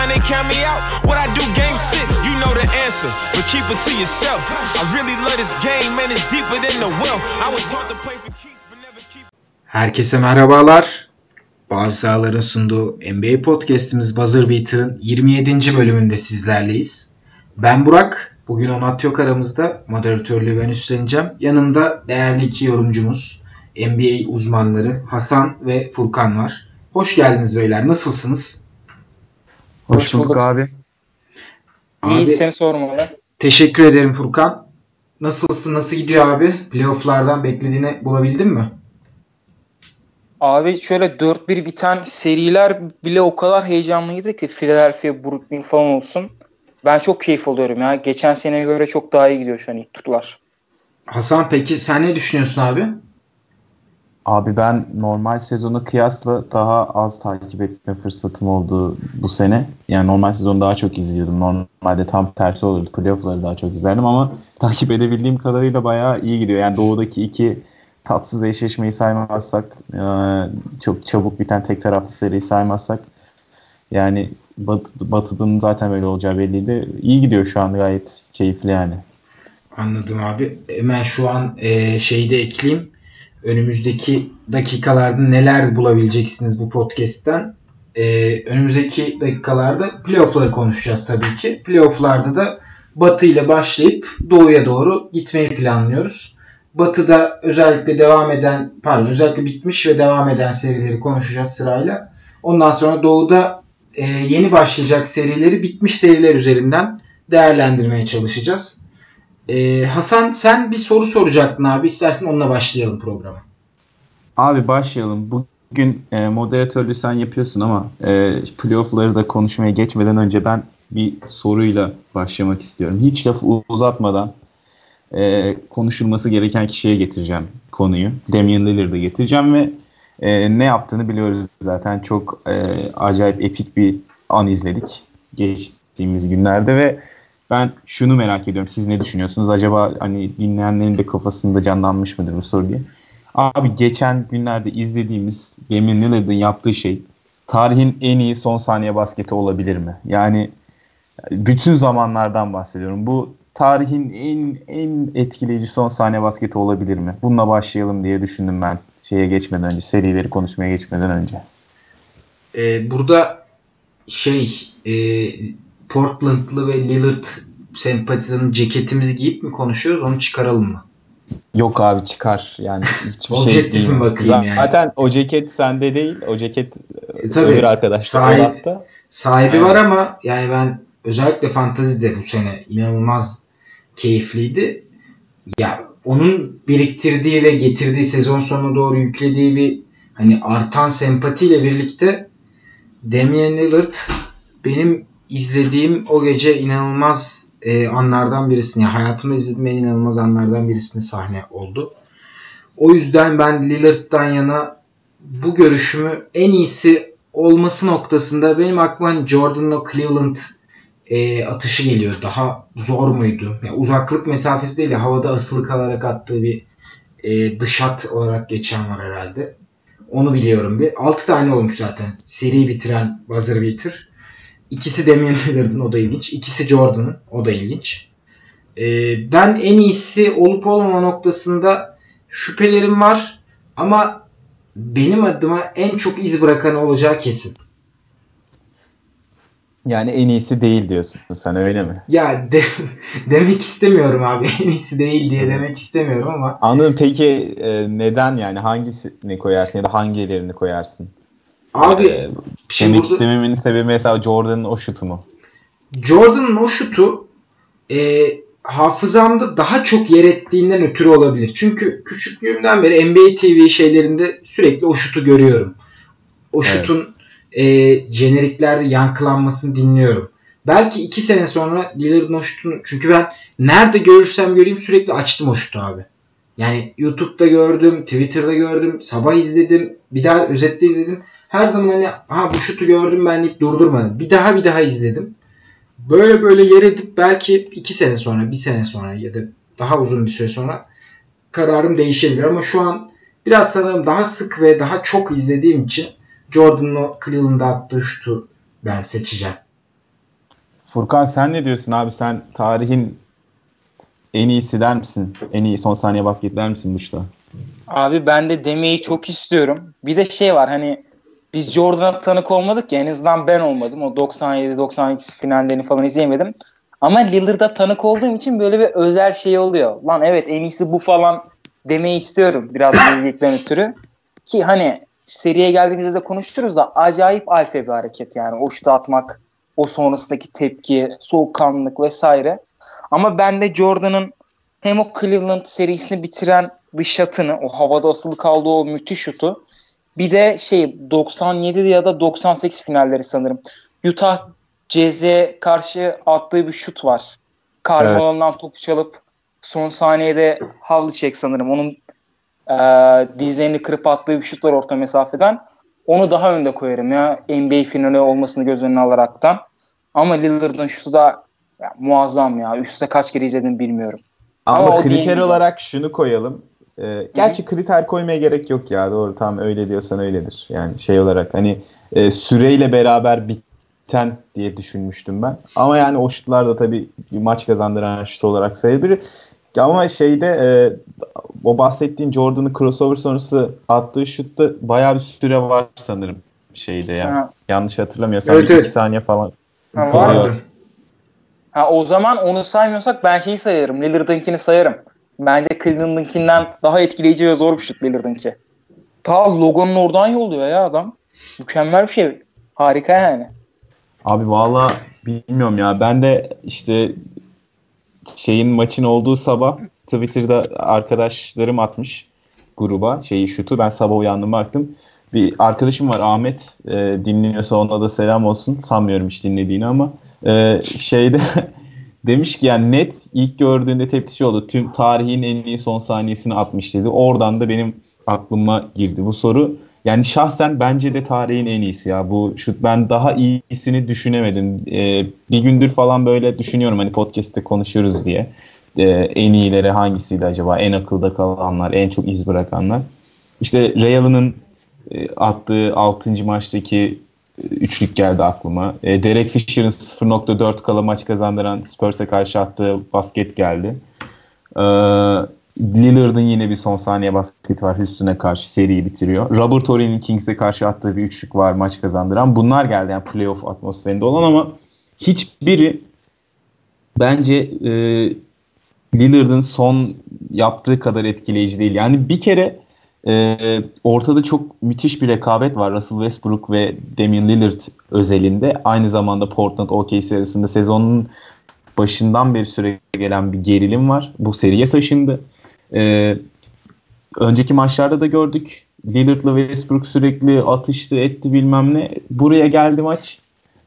time they count me out, what I do game six, you know the answer. But keep it to yourself. I really love this game, man, it's deeper than the wealth. I was taught to play for keeps, but never keep... Herkese merhabalar. Bazı sahaların sunduğu NBA podcast'imiz Buzzer Beater'ın 27. bölümünde sizlerleyiz. Ben Burak. Bugün Onat yok aramızda. Moderatörlüğü ben üstleneceğim. Yanımda değerli iki yorumcumuz, NBA uzmanları Hasan ve Furkan var. Hoş geldiniz beyler. Nasılsınız? Hoş, Hoş bulduk, bulduk abi. İyi seni sormalı. Teşekkür ederim Furkan. Nasılsın? Nasıl gidiyor abi? Playoff'lardan beklediğini bulabildin mi? Abi şöyle 4-1 biten seriler bile o kadar heyecanlıydı ki Philadelphia, Brooklyn falan olsun. Ben çok keyif alıyorum ya. Geçen seneye göre çok daha iyi gidiyor şu an ilk turlar. Hasan peki sen ne düşünüyorsun abi? Abi ben normal sezona kıyasla daha az takip etme fırsatım oldu bu sene. Yani normal sezonu daha çok izliyordum. Normalde tam tersi olurdu. Playoff'ları daha çok izlerdim ama takip edebildiğim kadarıyla bayağı iyi gidiyor. Yani doğudaki iki tatsız eşleşmeyi saymazsak, e, çok çabuk biten tek taraflı seriyi saymazsak yani Batı'nın zaten böyle olacağı belliydi. İyi gidiyor şu an gayet keyifli yani. Anladım abi. Hemen şu an e, şeyi de ekleyeyim. Önümüzdeki dakikalarda neler bulabileceksiniz bu podcast'ten? E, önümüzdeki dakikalarda playoff'ları konuşacağız tabii ki. Playoff'larda da Batı ile başlayıp Doğu'ya doğru gitmeyi planlıyoruz. Batı'da özellikle devam eden, pardon özellikle bitmiş ve devam eden serileri konuşacağız sırayla. Ondan sonra Doğu'da e, yeni başlayacak serileri bitmiş seriler üzerinden değerlendirmeye çalışacağız. E, Hasan sen bir soru soracaktın abi. İstersen onunla başlayalım programa. Abi başlayalım. Bugün e, moderatörlüğü sen yapıyorsun ama e, playoff'ları da konuşmaya geçmeden önce ben bir soruyla başlamak istiyorum. Hiç laf uzatmadan e, konuşulması gereken kişiye getireceğim konuyu. Damian Lillard'ı getireceğim ve e, ne yaptığını biliyoruz zaten. Çok e, acayip epik bir an izledik geçtiğimiz günlerde ve ben şunu merak ediyorum. Siz ne düşünüyorsunuz? Acaba hani dinleyenlerin de kafasında canlanmış mıdır bu soru diye. Abi geçen günlerde izlediğimiz Damian Lillard'ın yaptığı şey tarihin en iyi son saniye basketi olabilir mi? Yani bütün zamanlardan bahsediyorum. Bu tarihin en en etkileyici son saniye basketi olabilir mi? Bununla başlayalım diye düşündüm ben şeye geçmeden önce, serileri konuşmaya geçmeden önce. Ee, burada şey e, Portland'lı ve Lillard sempatizanın ceketimizi giyip mi konuşuyoruz onu çıkaralım mı? Yok abi çıkar yani hiçbir şey Objektif mi bakayım yani. Zaten o ceket sende değil o ceket e, tabii, öbür arkadaş sahip, sahibi evet. var ama yani ben özellikle fantazide bu sene inanılmaz keyifliydi. Ya onun biriktirdiği ve getirdiği sezon sonuna doğru yüklediği bir hani artan sempatiyle birlikte Damian Lillard benim izlediğim o gece inanılmaz e, anlardan birisini, hayatımda izlediğim en inanılmaz anlardan birisini sahne oldu. O yüzden ben Lillard'dan yana bu görüşümü en iyisi olması noktasında benim aklıma hani Jordan'la Cleveland e, atışı geliyor. Daha zor muydu? Yani uzaklık mesafesi değil havada asılı kalarak attığı bir e, dışat olarak geçen var herhalde. Onu biliyorum bir. 6 tane olmuş zaten. Seri bitiren buzzer beater. İkisi Damian Lillard'ın o da ilginç. İkisi Jordan'ın o da ilginç. E, ben en iyisi olup olmama noktasında şüphelerim var. Ama benim adıma en çok iz bırakan olacağı kesin. Yani en iyisi değil diyorsun sen öyle mi? Ya de, demek istemiyorum abi. En iyisi değil diye demek istemiyorum ama. Anladım. Peki e, neden yani hangisini koyarsın ya da hangilerini koyarsın? Abi ee, şimdi demek burada, istememenin sebebi mesela Jordan'ın o şutu mu? Jordan'ın o şutu e, hafızamda daha çok yer ettiğinden ötürü olabilir. Çünkü küçüklüğümden beri NBA TV şeylerinde sürekli o şutu görüyorum. O şutun evet e, jeneriklerde yankılanmasını dinliyorum. Belki iki sene sonra Lillard'ın o şutunu çünkü ben nerede görürsem göreyim sürekli açtım o şutu abi. Yani YouTube'da gördüm, Twitter'da gördüm, sabah izledim, bir daha özette izledim. Her zaman hani ha bu şutu gördüm ben deyip durdurmadım. Bir daha bir daha izledim. Böyle böyle yer edip belki iki sene sonra, bir sene sonra ya da daha uzun bir süre sonra kararım değişebilir. Ama şu an biraz sanırım daha sık ve daha çok izlediğim için Jordan'ın o Cleveland'da attığı şutu ben seçeceğim. Furkan sen ne diyorsun abi? Sen tarihin en iyisi der misin? En iyi son saniye basket der misin Duşta? Abi ben de demeyi çok istiyorum. Bir de şey var hani biz Jordan'a tanık olmadık ya en azından ben olmadım. O 97-92 finallerini falan izleyemedim. Ama Lillard'a tanık olduğum için böyle bir özel şey oluyor. Lan evet en iyisi bu falan demeyi istiyorum biraz gelecekten ötürü. Ki hani seriye geldiğimizde de konuşuruz da acayip alfa bir hareket yani. O şutu atmak, o sonrasındaki tepki, soğukkanlılık vesaire. Ama ben de Jordan'ın hem o Cleveland serisini bitiren bir şatını, o havada asılı kaldığı o müthiş şutu bir de şey 97 ya da 98 finalleri sanırım. Utah Jazz'e karşı attığı bir şut var. Carmelo'ndan evet. topu çalıp son saniyede Havlicek sanırım. Onun e, dizlerini kırıp attığı bir şut var orta mesafeden. Onu daha önde koyarım ya NBA finali olmasını göz önüne alaraktan. Ama Lillard'ın şutu da ya, muazzam ya. Üste kaç kere izledim bilmiyorum. Ama, Ama kriter olarak şunu koyalım. Ee, gerçi kriter koymaya gerek yok ya. Doğru tam öyle diyorsan öyledir. Yani şey olarak hani e, süreyle beraber biten diye düşünmüştüm ben. Ama yani o şutlar da tabii maç kazandıran şut olarak sayılır. Ama şeyde e, o bahsettiğin Jordan'ın crossover sonrası attığı şutta bayağı bir süre var sanırım şeyde ya. Ha. Yanlış hatırlamıyorsam evet, 2 evet. saniye falan. Ha, vardı. Ha, o zaman onu saymıyorsak ben şeyi sayarım. Lillard'ınkini sayarım. Bence Cleveland'ınkinden daha etkileyici ve zor bir şut Lillard'ınki. Ta logonun oradan yolluyor ya adam. Mükemmel bir şey. Harika yani. Abi valla bilmiyorum ya. Ben de işte şeyin maçın olduğu sabah Twitter'da arkadaşlarım atmış gruba şeyi şutu. Ben sabah uyandım baktım. Bir arkadaşım var Ahmet. E, dinliyorsa ona da selam olsun. Sanmıyorum hiç dinlediğini ama e, şeyde demiş ki yani net ilk gördüğünde tepkisi oldu. Tüm tarihin en iyi son saniyesini atmış dedi. Oradan da benim aklıma girdi bu soru. Yani şahsen bence de tarihin en iyisi ya. Bu şut ben daha iyisini düşünemedim. Ee, bir gündür falan böyle düşünüyorum hani podcast'te konuşuyoruz diye. Ee, en iyileri hangisiydi acaba? En akılda kalanlar, en çok iz bırakanlar. İşte Real'ın e, attığı 6. maçtaki üçlük geldi aklıma. E, Derek Fisher'ın 0.4 kala maç kazandıran Spurs'e karşı attığı basket geldi. E, Lillard'ın yine bir son saniye basketi var üstüne karşı seriyi bitiriyor. Robert Ory'nin Kings'e karşı attığı bir üçlük var maç kazandıran. Bunlar geldi yani playoff atmosferinde olan ama hiçbiri bence e, Lillard'ın son yaptığı kadar etkileyici değil. Yani bir kere e, ortada çok müthiş bir rekabet var Russell Westbrook ve Damian Lillard özelinde. Aynı zamanda Portland OKC arasında sezonun başından beri süre gelen bir gerilim var. Bu seriye taşındı. E, önceki maçlarda da gördük. Lillard'la Westbrook sürekli atıştı etti bilmem ne. Buraya geldi maç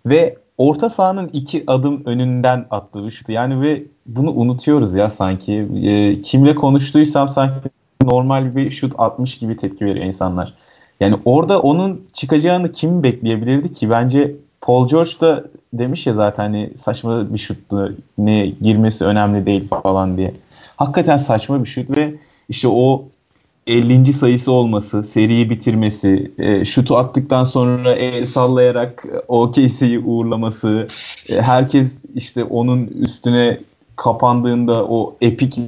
ve orta sahanın iki adım önünden attığı şutu. Yani ve bunu unutuyoruz ya sanki. E, kimle konuştuysam sanki normal bir şut atmış gibi tepki veriyor insanlar. Yani orada onun çıkacağını kim bekleyebilirdi ki? Bence Paul George da demiş ya zaten hani saçma bir şuttu. Ne girmesi önemli değil falan diye. Hakikaten saçma bir şut ve işte o 50. sayısı olması, seriyi bitirmesi, e, şutu attıktan sonra el sallayarak OKC'yi uğurlaması, e, herkes işte onun üstüne kapandığında o epik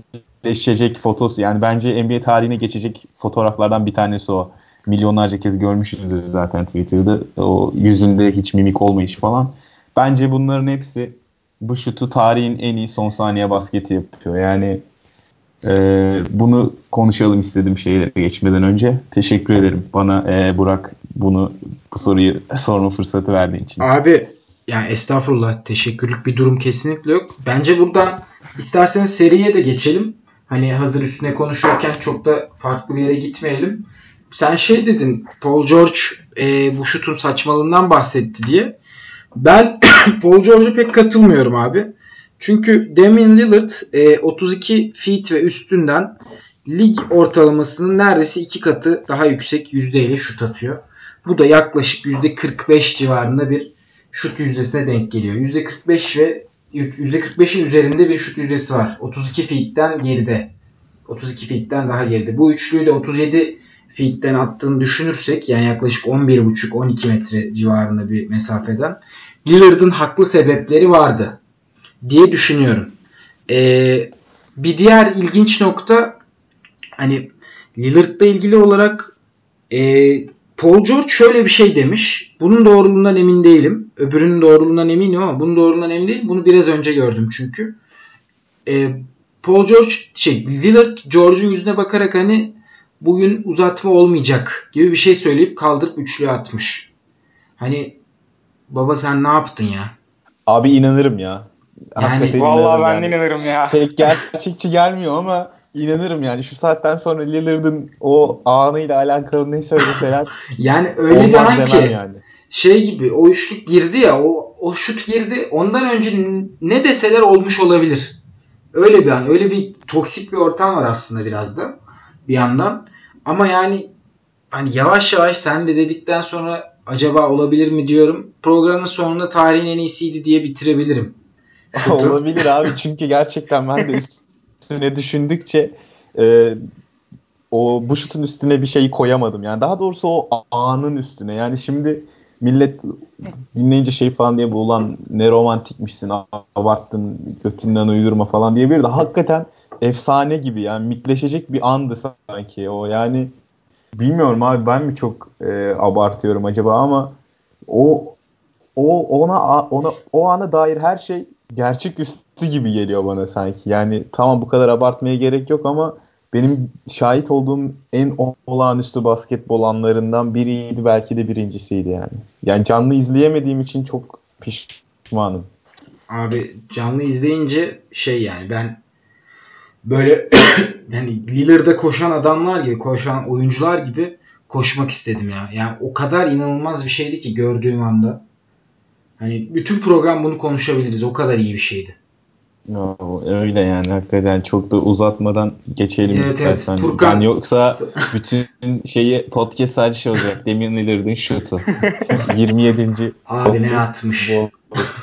eşleşecek fotosu. Yani bence NBA tarihine geçecek fotoğraflardan bir tanesi o. Milyonlarca kez görmüşüzdür zaten Twitter'da. O yüzünde hiç mimik olmayış falan. Bence bunların hepsi bu şutu tarihin en iyi son saniye basketi yapıyor. Yani e, bunu konuşalım istedim şeylere geçmeden önce. Teşekkür ederim bana e, Burak bunu bu soruyu sorma fırsatı verdiğin için. Abi yani estağfurullah teşekkürlük bir durum kesinlikle yok. Bence buradan isterseniz seriye de geçelim. Hani hazır üstüne konuşurken çok da farklı bir yere gitmeyelim. Sen şey dedin Paul George e, bu şutun saçmalığından bahsetti diye. Ben Paul George'a pek katılmıyorum abi. Çünkü Damian Lillard e, 32 feet ve üstünden lig ortalamasının neredeyse iki katı daha yüksek yüzdeyle şut atıyor. Bu da yaklaşık %45 civarında bir şut yüzdesine denk geliyor. %45 ve %45'in üzerinde bir şut yüzdesi var. 32 feet'ten geride. 32 feet'ten daha geride. Bu üçlüyü de 37 feet'ten attığını düşünürsek yani yaklaşık 11,5-12 metre civarında bir mesafeden Lillard'ın haklı sebepleri vardı diye düşünüyorum. Ee, bir diğer ilginç nokta hani Lillard'la ilgili olarak e, Paul George şöyle bir şey demiş. Bunun doğruluğundan emin değilim. Öbürünün doğruluğundan eminim ama bunun doğruluğundan emin değilim. Bunu biraz önce gördüm çünkü. E, Paul George şey Lillard George'un yüzüne bakarak hani bugün uzatma olmayacak gibi bir şey söyleyip kaldırıp üçlüye atmış. Hani baba sen ne yaptın ya? Abi inanırım ya. Yani vallahi ben yani. inanırım ya. Pek gerçekçi gelmiyor ama inanırım yani şu saatten sonra Lillard'ın o anıyla alakalı ne söyleseler yani öyle bir an ki yani. şey gibi o üçlük girdi ya o, o şut girdi ondan önce ne deseler olmuş olabilir. Öyle bir an öyle bir toksik bir ortam var aslında biraz da bir yandan ama yani hani yavaş yavaş sen de dedikten sonra acaba olabilir mi diyorum. Programın sonunda tarihin en iyisiydi diye bitirebilirim. olabilir abi çünkü gerçekten ben de üstüne düşündükçe e, o bu şutun üstüne bir şey koyamadım. Yani daha doğrusu o anın üstüne. Yani şimdi millet dinleyince şey falan diye ulan ne romantikmişsin abarttın götünden uydurma falan diye bir de hakikaten efsane gibi yani mitleşecek bir andı sanki o yani bilmiyorum abi ben mi çok e, abartıyorum acaba ama o o ona ona o ana dair her şey gerçek üstü gibi geliyor bana sanki. Yani tamam bu kadar abartmaya gerek yok ama benim şahit olduğum en olağanüstü basketbol anlarından biriydi belki de birincisiydi yani. Yani canlı izleyemediğim için çok pişmanım. Abi canlı izleyince şey yani ben böyle yani Lillard'a koşan adamlar gibi koşan oyuncular gibi koşmak istedim ya. Yani o kadar inanılmaz bir şeydi ki gördüğüm anda. Hani bütün program bunu konuşabiliriz. O kadar iyi bir şeydi. No, öyle yani hakikaten çok da uzatmadan geçelim evet, istersen. Evet, Furkan... Yani yoksa bütün şeyi podcast sadece şey olacak. Damian Lillard'ın şutu. 27. Abi ne atmış.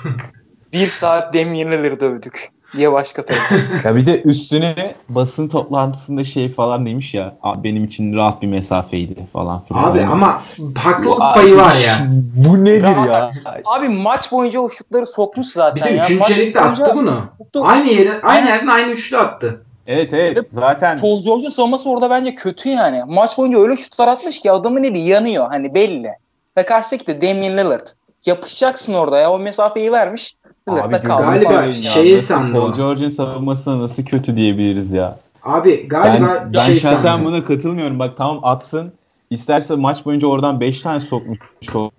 bir saat Damian Lillard'ı övdük diye başka taraf. ya bir de üstüne basın toplantısında şey falan demiş ya benim için rahat bir mesafeydi falan filan. Abi yani. ama haklılık payı var ya. Bu nedir rahat, ya? Abi maç boyunca o şutları sokmuş zaten. Bir de üçüncü çeyrekte attı bunu. Tuttu. Aynı yere aynı yerden aynı üçlü attı. Evet evet zaten. Paul George'un savunması orada bence kötü yani. Maç boyunca öyle şutlar atmış ki adamın eli yanıyor hani belli. Ve karşıdaki de Damian Lillard. Yapışacaksın orada ya o mesafeyi vermiş. Abi galiba şeyi sandı Paul George'un savunması nasıl kötü diyebiliriz ya. Abi galiba ben, ben şey şahsen sandım. buna katılmıyorum. Bak tamam atsın. İsterse maç boyunca oradan 5 tane sokmuş olur.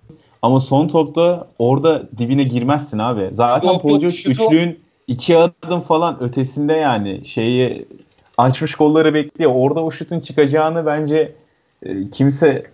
Ama son topta orada dibine girmezsin abi. Zaten yok, Paul George üçlüğün iki adım falan ötesinde yani şeyi açmış kolları bekliyor. Orada o şutun çıkacağını bence e, kimse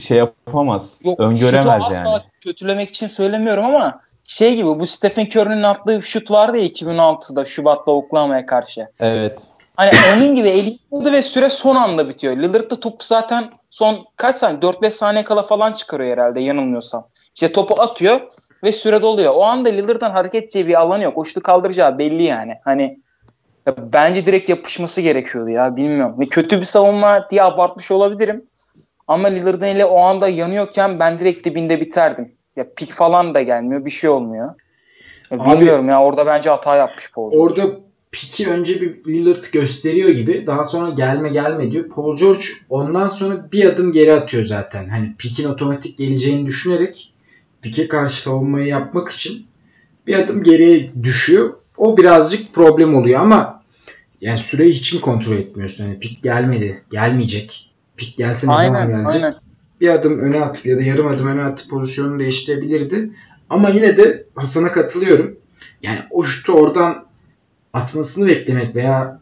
şey yapamaz. Yok, öngöremez yani. Asla kötülemek için söylemiyorum ama şey gibi bu Stephen Curry'nin attığı bir şut vardı ya 2006'da Şubat'ta Oklahoma'ya karşı. Evet. Hani onun gibi eli ve süre son anda bitiyor. Lillard da topu zaten son kaç saniye 4-5 saniye kala falan çıkarıyor herhalde yanılmıyorsam. İşte topu atıyor ve süre doluyor. O anda Lillard'ın hareket edeceği bir alanı yok. O şutu kaldıracağı belli yani. Hani ya bence direkt yapışması gerekiyordu ya bilmiyorum. Kötü bir savunma diye abartmış olabilirim. Ama Lillard'ın eli o anda yanıyorken ben direkt dibinde biterdim. Ya pik falan da gelmiyor. Bir şey olmuyor. Ya Abi, bilmiyorum ya orada bence hata yapmış Paul George. Orada piki önce bir Lillard gösteriyor gibi. Daha sonra gelme gelme diyor. Paul George ondan sonra bir adım geri atıyor zaten. Hani pikin otomatik geleceğini düşünerek pike karşı savunmayı yapmak için bir adım geriye düşüyor. O birazcık problem oluyor ama yani süreyi hiç mi kontrol etmiyorsun? Hani pik gelmedi, gelmeyecek. Pik gelse ne aynen, zaman gelecek? Aynen bir adım öne atıp ya da yarım adım öne atıp pozisyonunu değiştirebilirdi. Ama yine de Hasan'a katılıyorum. Yani o şutu oradan atmasını beklemek veya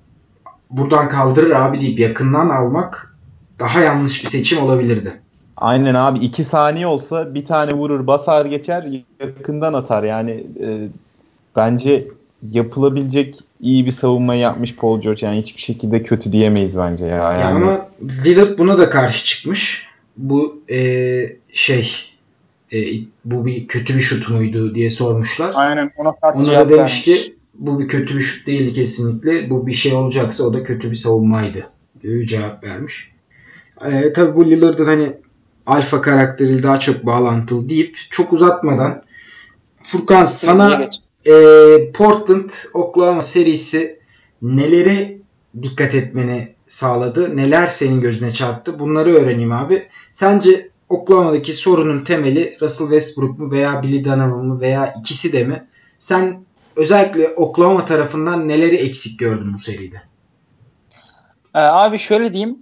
buradan kaldırır abi deyip yakından almak daha yanlış bir seçim olabilirdi. Aynen abi 2 saniye olsa bir tane vurur basar geçer yakından atar yani e, bence yapılabilecek iyi bir savunma yapmış Paul George yani hiçbir şekilde kötü diyemeyiz bence ya. Yani. ya ama Lillard buna da karşı çıkmış bu e, şey e, bu bir kötü bir şut muydu diye sormuşlar. Aynen ona karşı Ona da demiş ki bu bir kötü bir şut değil kesinlikle. Bu bir şey olacaksa o da kötü bir savunmaydı diye cevap vermiş. E, tabi bu Lillard'ın hani alfa karakteriyle daha çok bağlantılı deyip çok uzatmadan Furkan sana e, Portland Oklahoma serisi neleri dikkat etmeni sağladı? Neler senin gözüne çarptı? Bunları öğreneyim abi. Sence Oklahoma'daki sorunun temeli Russell Westbrook mu veya Billy Donovan mı veya ikisi de mi? Sen özellikle Oklahoma tarafından neleri eksik gördün bu seride? Ee, abi şöyle diyeyim.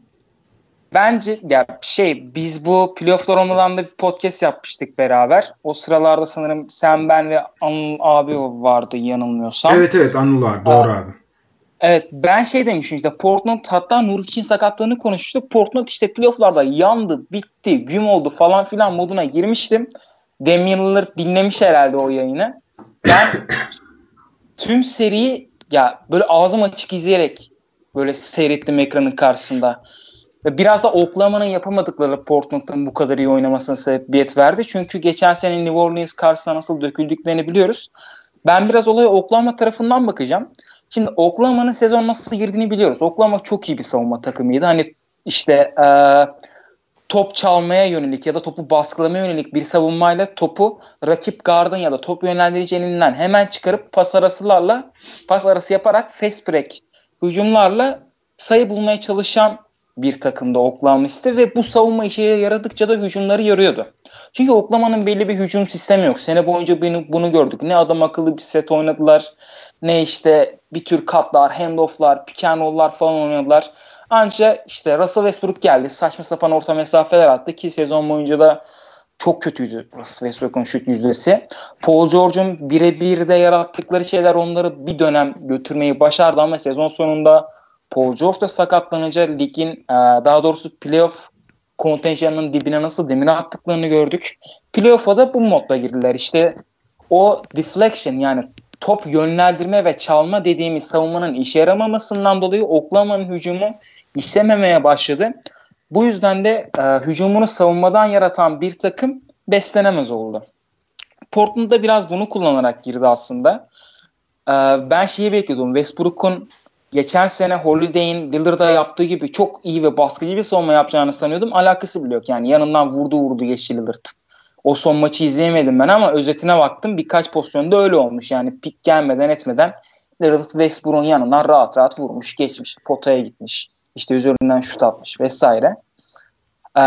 Bence ya şey biz bu playofflar olmadan da bir podcast yapmıştık beraber. O sıralarda sanırım sen ben ve Anıl abi vardı yanılmıyorsam. Evet evet Anıl var doğru abi. Evet ben şey demişim işte Portland hatta Nur için sakatlığını konuşmuştuk. Portland işte playofflarda yandı, bitti, güm oldu falan filan moduna girmiştim. Damian Lillard dinlemiş herhalde o yayını. Ben tüm seriyi ya böyle ağzım açık izleyerek böyle seyrettim ekranın karşısında. Biraz da Oklahoma'nın yapamadıkları Portland'ın bu kadar iyi oynamasına sebebiyet verdi. Çünkü geçen sene New Orleans karşısında nasıl döküldüklerini biliyoruz. Ben biraz olaya Oklahoma tarafından bakacağım. Şimdi Oklahoma'nın sezon nasıl girdiğini biliyoruz. Oklahoma çok iyi bir savunma takımıydı. Hani işte e, top çalmaya yönelik ya da topu baskılamaya yönelik bir savunmayla topu rakip gardın ya da top yönlendirici elinden hemen çıkarıp pas arasılarla pas arası yaparak fast break hücumlarla sayı bulmaya çalışan bir takımda Oklahoma City ve bu savunma işe yaradıkça da hücumları yarıyordu. Çünkü Oklahoma'nın belli bir hücum sistemi yok. Sene boyunca bunu, bunu gördük. Ne adam akıllı bir set oynadılar ne işte bir tür katlar, handofflar, pick falan oynadılar. Ancak işte Russell Westbrook geldi. Saçma sapan orta mesafeler attı ki sezon boyunca da çok kötüydü Russell Westbrook'un şut yüzdesi. Paul George'un birebir de yarattıkları şeyler onları bir dönem götürmeyi başardı ama sezon sonunda Paul George da sakatlanınca ligin e, daha doğrusu playoff kontenjanının dibine nasıl demir attıklarını gördük. Playoff'a da bu modla girdiler. İşte o deflection yani top yönlendirme ve çalma dediğimiz savunmanın işe yaramamasından dolayı Oklahoma'nın hücumu işlememeye başladı. Bu yüzden de e, hücumunu savunmadan yaratan bir takım beslenemez oldu. Portland'da biraz bunu kullanarak girdi aslında. E, ben şeyi bekliyordum. Westbrook'un geçen sene Holiday'in Lillard'a yaptığı gibi çok iyi ve baskıcı bir savunma yapacağını sanıyordum. Alakası bile yok. Yani yanından vurdu vurdu geçti Lillard. O son maçı izleyemedim ben ama özetine baktım. Birkaç pozisyonda öyle olmuş. Yani pik gelmeden etmeden Lillard Westbrook'un yanından rahat rahat vurmuş. Geçmiş. Potaya gitmiş. İşte üzerinden şut atmış vesaire. Ee,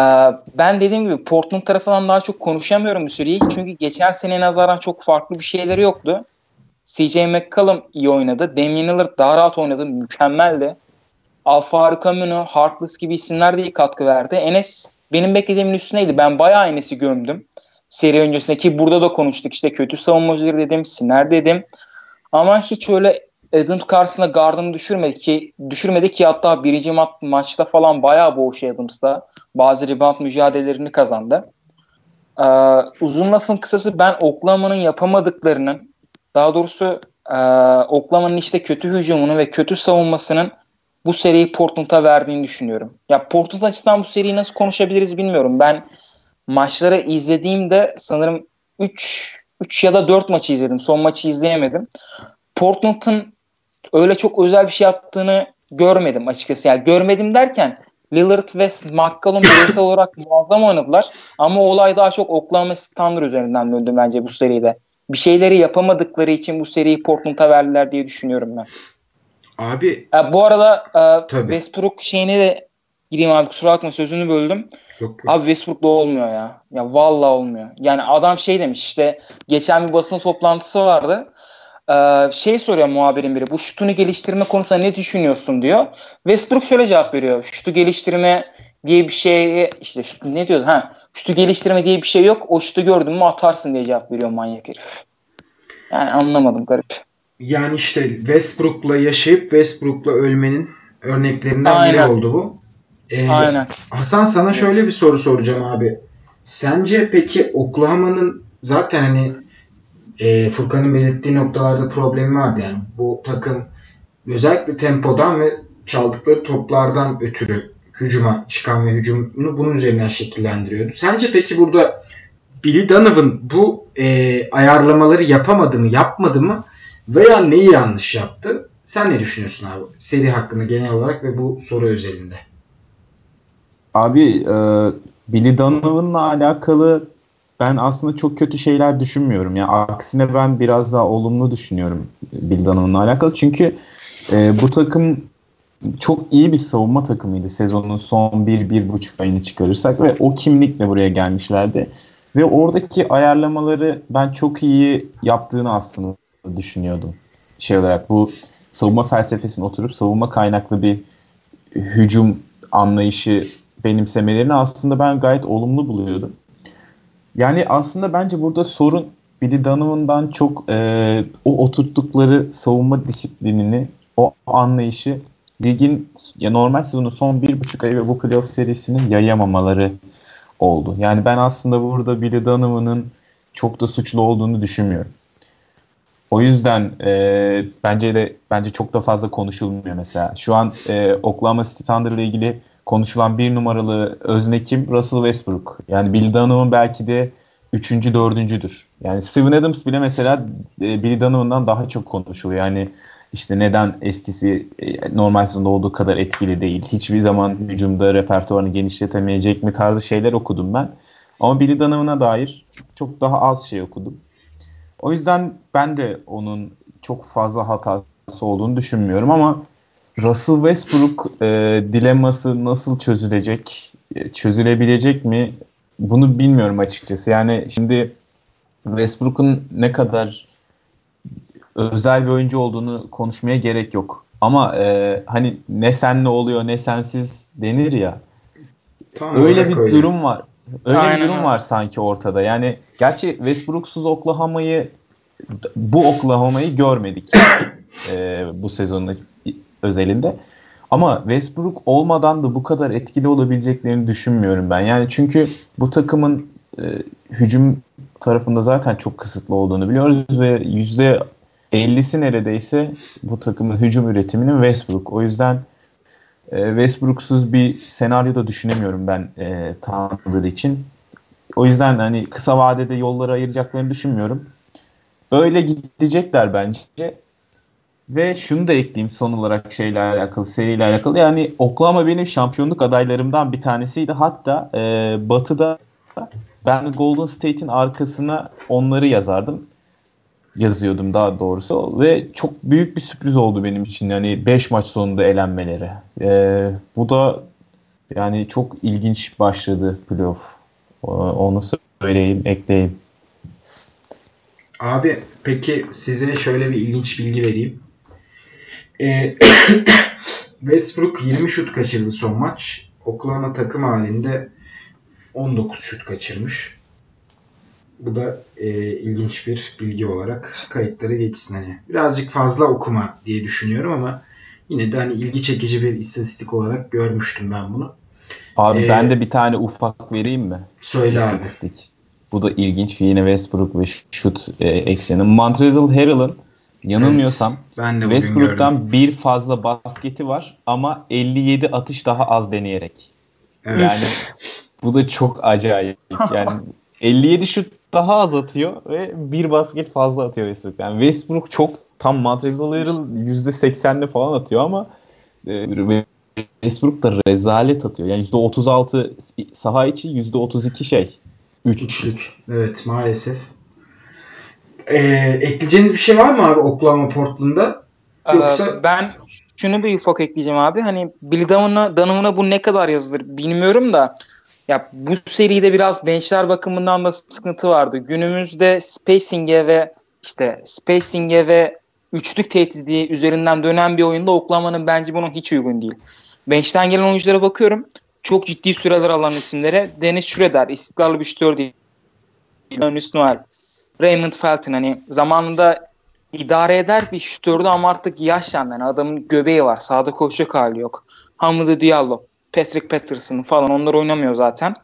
ben dediğim gibi Portland tarafından daha çok konuşamıyorum bu süreyi. Çünkü geçen sene nazaran çok farklı bir şeyleri yoktu. CJ McCollum iyi oynadı. Damian Lillard daha rahat oynadı. Mükemmeldi. Alfaro Camino, Harkless gibi isimler de iyi katkı verdi. Enes benim beklediğimin üstüneydi. Ben bayağı Enes'i gömdüm. Seri öncesinde ki burada da konuştuk. İşte kötü savunmacıları dedim, Siner dedim. Ama hiç öyle Adams karşısında gardını düşürmedi ki düşürmedi ki hatta birinci ma- maçta falan bayağı boğuşu Adams'da. Bazı rebound mücadelelerini kazandı. Ee, uzun lafın kısası ben Oklahoma'nın yapamadıklarının daha doğrusu e, Oklahoma'nın işte kötü hücumunu ve kötü savunmasının bu seriyi Portland'a verdiğini düşünüyorum. Ya Portland açısından bu seriyi nasıl konuşabiliriz bilmiyorum. Ben maçları izlediğimde sanırım 3 3 ya da 4 maçı izledim. Son maçı izleyemedim. Portland'ın öyle çok özel bir şey yaptığını görmedim açıkçası. Yani görmedim derken Lillard ve McCollum bireysel olarak muazzam oynadılar. Ama olay daha çok Oklahoma Thunder üzerinden döndü bence bu seride. Bir şeyleri yapamadıkları için bu seriyi Portland'a verdiler diye düşünüyorum ben. Abi. E, bu arada e, Westbrook şeyine de gireyim abi kusura bakma sözünü böldüm. Yok, yok. Abi Westbrook'la olmuyor ya. Ya vallahi olmuyor. Yani adam şey demiş işte geçen bir basın toplantısı vardı. Ee, şey soruyor muhabirin biri bu şutunu geliştirme konusunda ne düşünüyorsun diyor. Westbrook şöyle cevap veriyor. Şutu geliştirme diye bir şey işte şut, ne diyordu ha şutu geliştirme diye bir şey yok. O şutu gördün mü atarsın diye cevap veriyor manyak herif. Yani anlamadım garip. Yani işte Westbrook'la yaşayıp Westbrook'la ölmenin örneklerinden Aynen. biri oldu bu. Ee, Aynen. Hasan sana şöyle bir soru soracağım abi. Sence peki Oklahoma'nın zaten hani e, Furkan'ın belirttiği noktalarda problemi vardı yani. Bu takım özellikle tempodan ve çaldıkları toplardan ötürü hücuma çıkan ve hücumunu bunun üzerinden şekillendiriyordu. Sence peki burada Billy Donovan bu e, ayarlamaları yapamadı mı, yapmadı mı veya neyi yanlış yaptı? Sen ne düşünüyorsun abi seri hakkında genel olarak ve bu soru özelinde? Abi e, Billy Donovan'la alakalı ben aslında çok kötü şeyler düşünmüyorum. Yani aksine ben biraz daha olumlu düşünüyorum Bill Donovan'la alakalı. Çünkü e, bu takım çok iyi bir savunma takımıydı sezonun son bir, bir buçuk ayını çıkarırsak ve o kimlikle buraya gelmişlerdi. Ve oradaki ayarlamaları ben çok iyi yaptığını aslında düşünüyordum. Şey olarak bu savunma felsefesini oturup savunma kaynaklı bir hücum anlayışı benimsemelerini aslında ben gayet olumlu buluyordum. Yani aslında bence burada sorun Billy Donovan'dan çok e, o oturttukları savunma disiplinini, o anlayışı ligin ya normal sezonun son bir buçuk ayı ve bu playoff serisinin yayamamaları oldu. Yani ben aslında burada Billy Donovan'ın çok da suçlu olduğunu düşünmüyorum. O yüzden e, bence de bence çok da fazla konuşulmuyor mesela. Şu an e, Oklahoma City Thunder ile ilgili konuşulan bir numaralı özne kim? Russell Westbrook. Yani Billy Donovan belki de üçüncü, dördüncüdür. Yani Steven Adams bile mesela e, Billy Donovan'dan daha çok konuşuluyor. Yani işte neden eskisi e, normal sezonda olduğu kadar etkili değil. Hiçbir zaman hücumda repertuarını genişletemeyecek mi tarzı şeyler okudum ben. Ama Billy Donovan'a dair çok daha az şey okudum. O yüzden ben de onun çok fazla hatası olduğunu düşünmüyorum ama Russell Westbrook e, dilemması nasıl çözülecek, e, çözülebilecek mi bunu bilmiyorum açıkçası. Yani şimdi Westbrook'un ne kadar özel bir oyuncu olduğunu konuşmaya gerek yok. Ama e, hani ne sen ne oluyor ne sensiz denir ya. Tam öyle bir öyle. durum var. Öyle Aynen. bir durum var sanki ortada. Yani gerçi Westbrook'suz Oklahoma'yı bu Oklahoma'yı görmedik e, bu sezonun özelinde. Ama Westbrook olmadan da bu kadar etkili olabileceklerini düşünmüyorum ben. Yani çünkü bu takımın e, hücum tarafında zaten çok kısıtlı olduğunu biliyoruz ve yüzde 50'si neredeyse bu takımın hücum üretiminin Westbrook. O yüzden e, Westbrook'suz bir senaryo da düşünemiyorum ben e, Thunder için. O yüzden hani kısa vadede yolları ayıracaklarını düşünmüyorum. Öyle gidecekler bence. Ve şunu da ekleyeyim son olarak şeyle alakalı, seriyle alakalı. Yani Oklahoma benim şampiyonluk adaylarımdan bir tanesiydi. Hatta e, Batı'da ben Golden State'in arkasına onları yazardım. Yazıyordum daha doğrusu. Ve çok büyük bir sürpriz oldu benim için. Yani 5 maç sonunda elenmeleri. E, bu da yani çok ilginç başladı playoff. Onu söyleyeyim, ekleyeyim. Abi peki size şöyle bir ilginç bilgi vereyim. Ee, Westbrook 20 şut kaçırdı son maç. Oklahoma takım halinde 19 şut kaçırmış. Bu da e, ilginç bir bilgi olarak kayıtlara geçsin. Hani birazcık fazla okuma diye düşünüyorum ama yine de hani ilgi çekici bir istatistik olarak görmüştüm ben bunu. Abi ee, ben de bir tane ufak vereyim mi? Söyle abi. Bu da ilginç. Yine Westbrook ve şut e, ekseni. Montrezl Harrell'ın yanılmıyorsam evet, ben de Westbrook'tan bir fazla basketi var ama 57 atış daha az deneyerek. Evet. Yani bu da çok acayip. Yani 57 şut daha az atıyor ve bir basket fazla atıyor Westbrook. Yani Westbrook çok tam Harrell %80'le falan atıyor ama e, Westbrook da rezalet atıyor. Yani %36 saha içi %32 şey Üç. Üçlük. Evet maalesef. Ee, ekleyeceğiniz bir şey var mı abi Oklahoma Portland'da? Ee, Yoksa... Ben şunu bir ufak ekleyeceğim abi. Hani Billy Donovan'a bu ne kadar yazılır bilmiyorum da ya bu seride biraz benchler bakımından da sıkıntı vardı. Günümüzde spacing'e ve işte spacing'e ve üçlük tehdidi üzerinden dönen bir oyunda Oklahoma'nın bence buna hiç uygun değil. Bench'ten gelen oyunculara bakıyorum çok ciddi süreler alan isimlere Deniz Şüreder, istikrarlı bir şütör değil. Noel, Raymond Felton hani zamanında idare eder bir şütördü ama artık yaşlandı. Yani adamın göbeği var. Sağda koşacak hali yok. Hamidou Diallo, Patrick Patterson falan onlar oynamıyor zaten.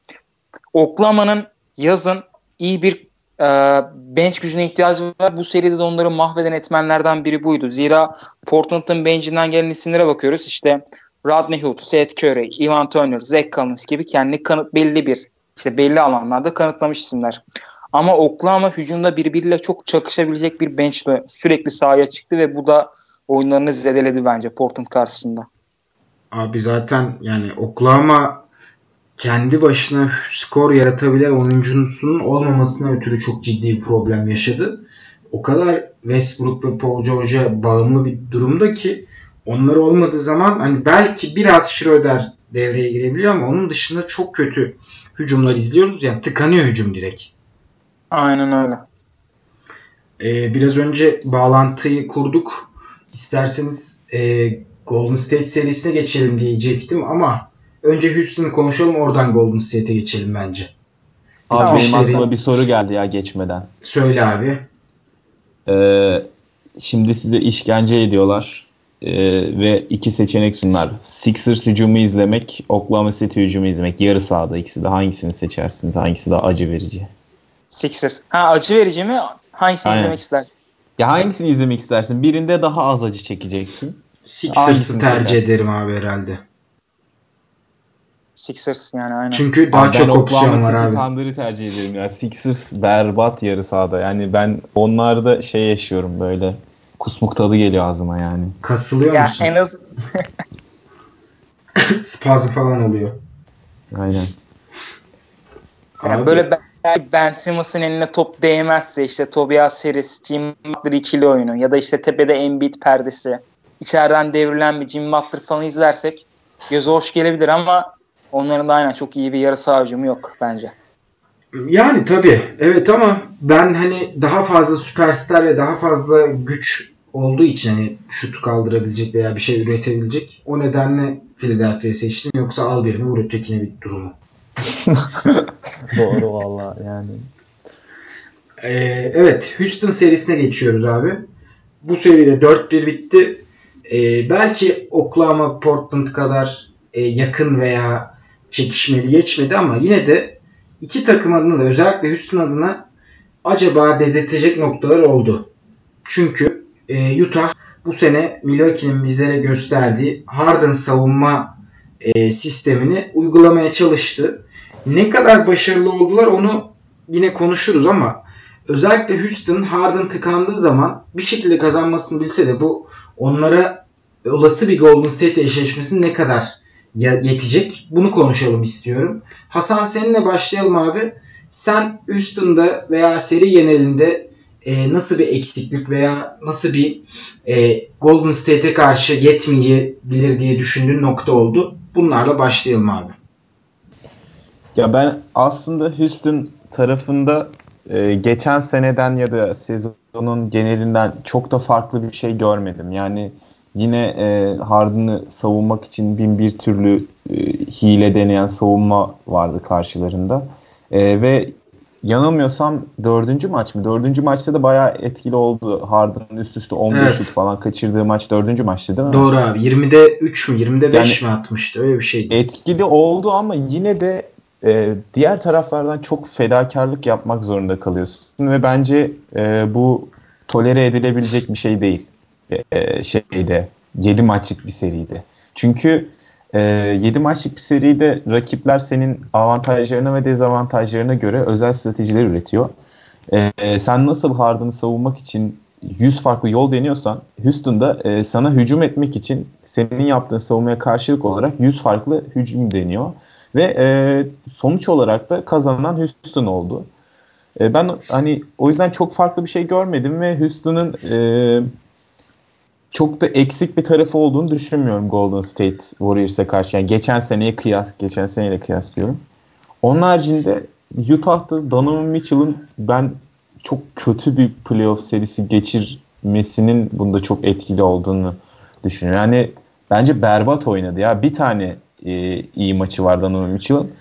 Oklahoma'nın yazın iyi bir e, bench gücüne ihtiyacı var. Bu seride de onları mahveden etmenlerden biri buydu. Zira Portland'ın bench'inden gelen isimlere bakıyoruz. İşte Rodney Hood, Seth Curry, Ivan Turner, Zach Collins gibi kendi kanıt belli bir işte belli alanlarda kanıtlamış isimler. Ama Oklahoma hücumda birbiriyle çok çakışabilecek bir bench'le sürekli sahaya çıktı ve bu da oyunlarını zedeledi bence Portland karşısında. Abi zaten yani Oklahoma kendi başına skor yaratabilen oyuncusunun olmamasına ötürü çok ciddi bir problem yaşadı. O kadar Westbrook ve Paul George'a bağımlı bir durumda ki onlar olmadığı zaman hani belki biraz Schroeder devreye girebiliyor ama onun dışında çok kötü hücumlar izliyoruz. Yani tıkanıyor hücum direkt. Aynen öyle. Ee, biraz önce bağlantıyı kurduk. İsterseniz e, Golden State serisine geçelim diyecektim ama önce Houston'ı konuşalım oradan Golden State'e geçelim bence. Abi tamam. benim aklıma bir soru geldi ya geçmeden. Söyle abi. Ee, şimdi size işkence ediyorlar ee, ve iki seçenek sunar. Sixers hücumu izlemek, Oklahoma City hücumu izlemek. Yarı sahada ikisi de hangisini seçersiniz? Hangisi daha acı verici? Sixers. Ha acı verici mi? Hangisini Aynen. izlemek istersin? Ya hangisini izlemek istersin? Birinde daha az acı çekeceksin. Sixers'ı tercih ederim abi herhalde. Sixers yani aynen. Çünkü daha abi çok opsiyon var abi. Thunder'ı tercih ederim ya. Sixers berbat yarı sahada. Yani ben onlarda şey yaşıyorum böyle. Kusmuk tadı geliyor ağzıma yani. Kasılıyor ya musun? En az Spazm falan oluyor. Aynen. Yani böyle Ben Simmons'ın eline top değmezse işte Tobias Harris, Jim Butler ikili oyunu ya da işte tepede Embiid perdesi içeriden devrilen bir Jim Butler falan izlersek göze hoş gelebilir ama onların da aynen çok iyi bir yarı saha hücumu yok bence. Yani tabii evet ama ben hani daha fazla süperstar ve daha fazla güç olduğu için hani şut kaldırabilecek veya bir şey üretebilecek. O nedenle Philadelphia seçtim. Yoksa al birini vur ötekine bir durumu. Doğru valla yani. Ee, evet Houston serisine geçiyoruz abi. Bu seride 4-1 bitti. Ee, belki Oklahoma Portland kadar e, yakın veya çekişmeli geçmedi ama yine de iki takım adına da özellikle Houston adına acaba dedirtecek noktalar oldu. Çünkü e, Utah bu sene Milwaukee'nin bizlere gösterdiği Harden savunma e, sistemini uygulamaya çalıştı. Ne kadar başarılı oldular onu yine konuşuruz ama özellikle Houston Harden tıkandığı zaman bir şekilde kazanmasını bilse de bu onlara olası bir Golden State eşleşmesi ne kadar yetecek bunu konuşalım istiyorum. Hasan seninle başlayalım abi. Sen Houston'da veya seri genelinde e, nasıl bir eksiklik veya nasıl bir e, Golden State'e karşı yetmeyebilir diye düşündüğün nokta oldu. Bunlarla başlayalım abi. Ya ben aslında Houston tarafında e, geçen seneden ya da sezonun genelinden çok da farklı bir şey görmedim. Yani yine e, Harden'ı savunmak için bin bir türlü e, hile deneyen savunma vardı karşılarında. E, ve yanılmıyorsam dördüncü maç mı? Dördüncü maçta da bayağı etkili oldu. Harden'ın üst üste 15 evet. şut falan kaçırdığı maç dördüncü maçtı değil mi? Doğru abi. 20'de 3 mü 20'de 5 yani, mi atmıştı? Öyle bir şeydi. Etkili oldu ama yine de e, diğer taraflardan çok fedakarlık yapmak zorunda kalıyorsun ve bence e, bu tolere edilebilecek bir şey değil e, şeyde 7 maçlık bir seride. Çünkü e, 7 maçlık bir seride rakipler senin avantajlarına ve dezavantajlarına göre özel stratejiler üretiyor. E, sen nasıl Harden'ı savunmak için 100 farklı yol deniyorsan Houston'da e, sana hücum etmek için senin yaptığın savunmaya karşılık olarak 100 farklı hücum deniyor. Ve sonuç olarak da kazanan Houston oldu. Ben hani o yüzden çok farklı bir şey görmedim ve Houston'ın çok da eksik bir tarafı olduğunu düşünmüyorum Golden State Warriors'a karşı. Yani geçen seneye kıyas, geçen seneyle kıyaslıyorum. Onun haricinde Utah'ta Donovan Mitchell'ın ben çok kötü bir playoff serisi geçirmesinin bunda çok etkili olduğunu düşünüyorum. Yani bence berbat oynadı ya. Bir tane e, iyi maçı var Donovan Mitchell'ın.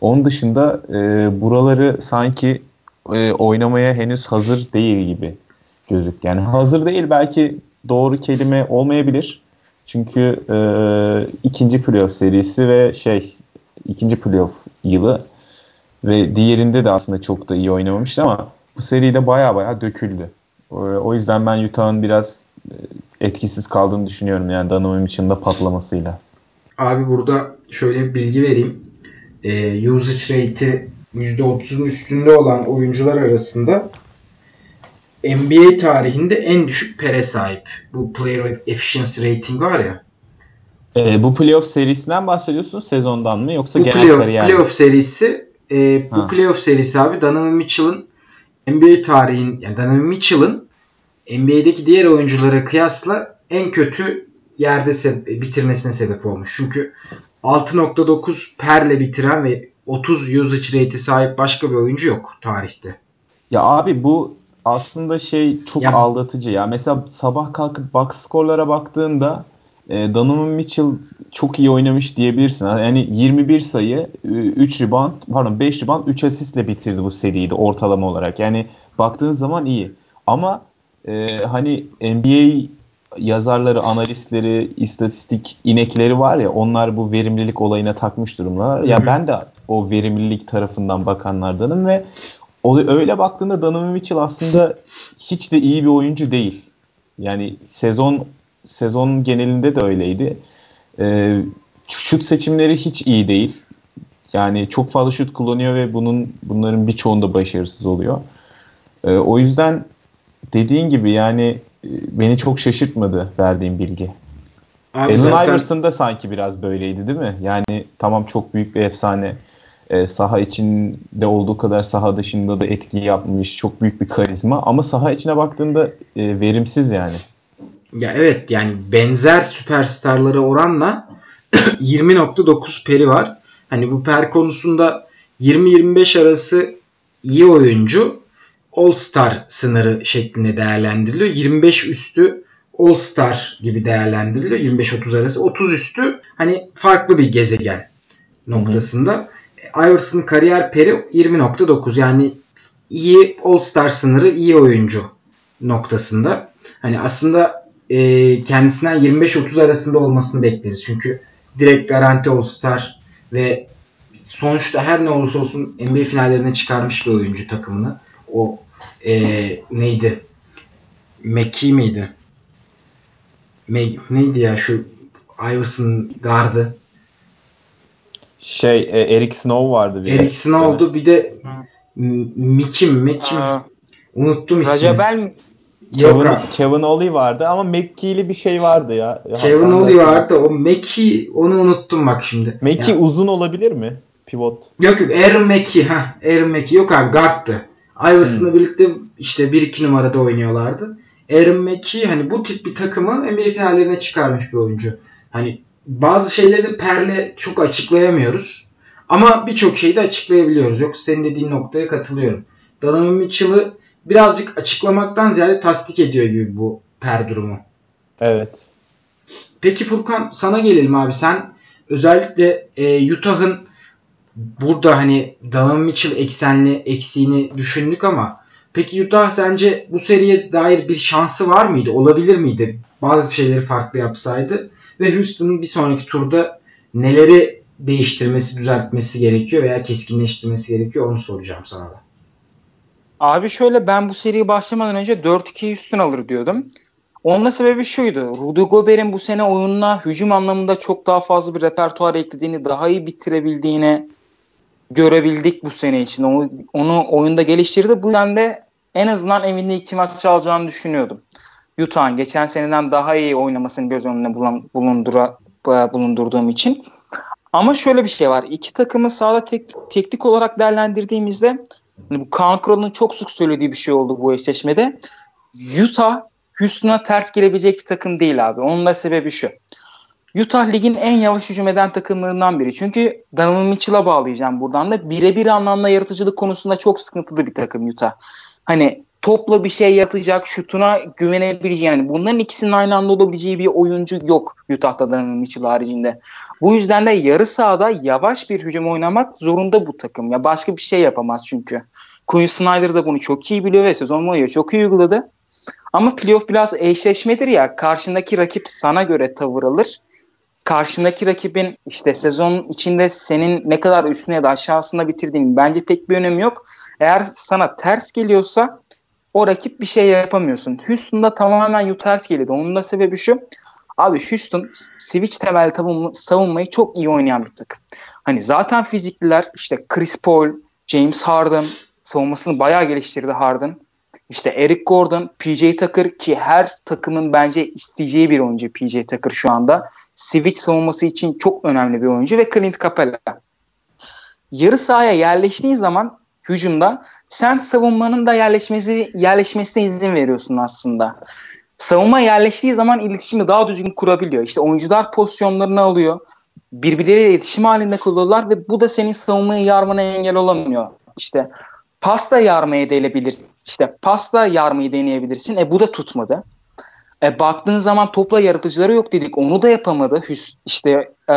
Onun dışında e, buraları sanki e, oynamaya henüz hazır değil gibi gözük. Yani hazır değil belki doğru kelime olmayabilir. Çünkü e, ikinci playoff serisi ve şey ikinci playoff yılı ve diğerinde de aslında çok da iyi oynamamıştı ama bu seride baya baya döküldü. O yüzden ben Utah'ın biraz e, etkisiz kaldığını düşünüyorum yani Donovan Mitchell'ın da patlamasıyla. Abi burada şöyle bir bilgi vereyim. E, usage rate'i %30'un üstünde olan oyuncular arasında NBA tarihinde en düşük pere sahip. Bu player efficiency rating var ya. E, bu playoff serisinden bahsediyorsun sezondan mı yoksa bu genel playoff, kariyer playoff serisi e, bu ha. playoff serisi abi Donovan Mitchell'ın NBA tarihin yani Donovan Mitchell'ın NBA'deki diğer oyunculara kıyasla en kötü yerde se- bitirmesine sebep olmuş. Çünkü 6.9 perle bitiren ve 30 usage rate'i sahip başka bir oyuncu yok tarihte. Ya abi bu aslında şey çok ya, aldatıcı ya. Mesela sabah kalkıp box skorlara baktığında e, Donovan Mitchell çok iyi oynamış diyebilirsin. Yani 21 sayı, 3 rebound, pardon 5 rebound, 3 asistle bitirdi bu seriyi de ortalama olarak. Yani baktığın zaman iyi. Ama e, hani NBA yazarları, analistleri, istatistik inekleri var ya onlar bu verimlilik olayına takmış durumlar. Ya ben de o verimlilik tarafından bakanlardanım ve öyle baktığında Donovan Mitchell aslında hiç de iyi bir oyuncu değil. Yani sezon sezon genelinde de öyleydi. Ee, şut seçimleri hiç iyi değil. Yani çok fazla şut kullanıyor ve bunun bunların birçoğunda başarısız oluyor. Ee, o yüzden dediğin gibi yani e, beni çok şaşırtmadı verdiğim bilgi. Abi Allen zaten... Iverson da sanki biraz böyleydi değil mi? Yani tamam çok büyük bir efsane. E, saha içinde olduğu kadar saha dışında da etki yapmış. Çok büyük bir karizma. Ama saha içine baktığında e, verimsiz yani. Ya evet yani benzer süperstarlara oranla 20.9 peri var. Hani bu per konusunda 20-25 arası iyi oyuncu All Star sınırı şeklinde değerlendiriliyor. 25 üstü All Star gibi değerlendiriliyor. 25-30 arası. 30 üstü hani farklı bir gezegen noktasında. Iverson'ın kariyer peri 20.9 yani iyi All Star sınırı iyi oyuncu noktasında. Hani aslında e, kendisinden 25-30 arasında olmasını bekleriz. Çünkü direkt garanti All Star ve sonuçta her ne olursa olsun NBA finallerine çıkarmış bir oyuncu takımını. O e, neydi? McKee miydi? Meg, neydi ya şu Iverson gardı? Şey e, Eric Snow vardı bir. Eric Snow'du bir de Mikim Mikim unuttum ismini. Rajabel Kevin, Kevin Ollie vardı ama McKee'li bir şey vardı ya. Kevin Ollie vardı. O McKee onu unuttum bak şimdi. McKee yani. uzun olabilir mi? Pivot. Yok yok Aaron McKee. ha Aaron McKee yok abi guard'tı. Iverson'la hmm. birlikte işte 1-2 numarada oynuyorlardı. Aaron McKee hani bu tip bir takımı NBA finallerine çıkarmış bir oyuncu. Hani bazı şeyleri perle çok açıklayamıyoruz. Ama birçok şeyi de açıklayabiliyoruz. Yoksa senin dediğin noktaya katılıyorum. Donovan Mitchell'ı birazcık açıklamaktan ziyade tasdik ediyor gibi bu per durumu. Evet. Peki Furkan sana gelelim abi. Sen özellikle e, Utah'ın burada hani Donovan Mitchell eksenli eksiğini düşündük ama peki Utah sence bu seriye dair bir şansı var mıydı? Olabilir miydi? Bazı şeyleri farklı yapsaydı ve Houston'ın bir sonraki turda neleri değiştirmesi, düzeltmesi gerekiyor veya keskinleştirmesi gerekiyor onu soracağım sana da. Abi şöyle ben bu seriye başlamadan önce 4-2 Houston alır diyordum. Onun da sebebi şuydu. Rudy Gobert'in bu sene oyununa hücum anlamında çok daha fazla bir repertuar eklediğini, daha iyi bitirebildiğini görebildik bu sene için. Onu, onu oyunda geliştirdi. Bu yüzden de en azından evinde iki maç alacağını düşünüyordum. Utah'ın geçen seneden daha iyi oynamasını göz önüne bulundura, bulundurduğum için. Ama şöyle bir şey var. İki takımı sahada tek, teknik olarak değerlendirdiğimizde hani bu Kaan Kural'ın çok sık söylediği bir şey oldu bu eşleşmede. Utah Houston'a ters gelebilecek bir takım değil abi. Onun da sebebi şu. Utah ligin en yavaş hücum eden takımlarından biri. Çünkü Donovan Mitchell'a bağlayacağım buradan da. Birebir anlamda yaratıcılık konusunda çok sıkıntılı bir takım Utah. Hani topla bir şey yatacak, şutuna güvenebileceği yani bunların ikisinin aynı anda olabileceği bir oyuncu yok Utah'ta Donovan Mitchell haricinde. Bu yüzden de yarı sahada yavaş bir hücum oynamak zorunda bu takım. Ya başka bir şey yapamaz çünkü. Quinn Snyder da bunu çok iyi biliyor ve sezon boyunca çok iyi uyguladı. Ama playoff biraz eşleşmedir ya. Karşındaki rakip sana göre tavır alır. Karşındaki rakibin işte sezon içinde senin ne kadar üstüne ya da aşağısında bitirdiğin bence pek bir önemi yok. Eğer sana ters geliyorsa o rakip bir şey yapamıyorsun. Houston'da tamamen Utah geliyordu. Onun da sebebi şu. Abi Houston switch temel savunmayı çok iyi oynayan bir takım. Hani zaten fizikliler işte Chris Paul, James Harden savunmasını bayağı geliştirdi Harden. İşte Eric Gordon, PJ Tucker ki her takımın bence isteyeceği bir oyuncu PJ Tucker şu anda. Switch savunması için çok önemli bir oyuncu ve Clint Capella. Yarı sahaya yerleştiğin zaman hücumda sen savunmanın da yerleşmesi yerleşmesine izin veriyorsun aslında. Savunma yerleştiği zaman iletişimi daha düzgün kurabiliyor. İşte oyuncular pozisyonlarını alıyor. Birbirleriyle iletişim halinde kalıyorlar ve bu da senin savunmayı yarmana engel olamıyor. İşte pasta yarmayı deneyebilir. İşte pasta yarmayı deneyebilirsin. E bu da tutmadı. E, baktığın zaman topla yaratıcıları yok dedik. Onu da yapamadı. Hüs, işte e,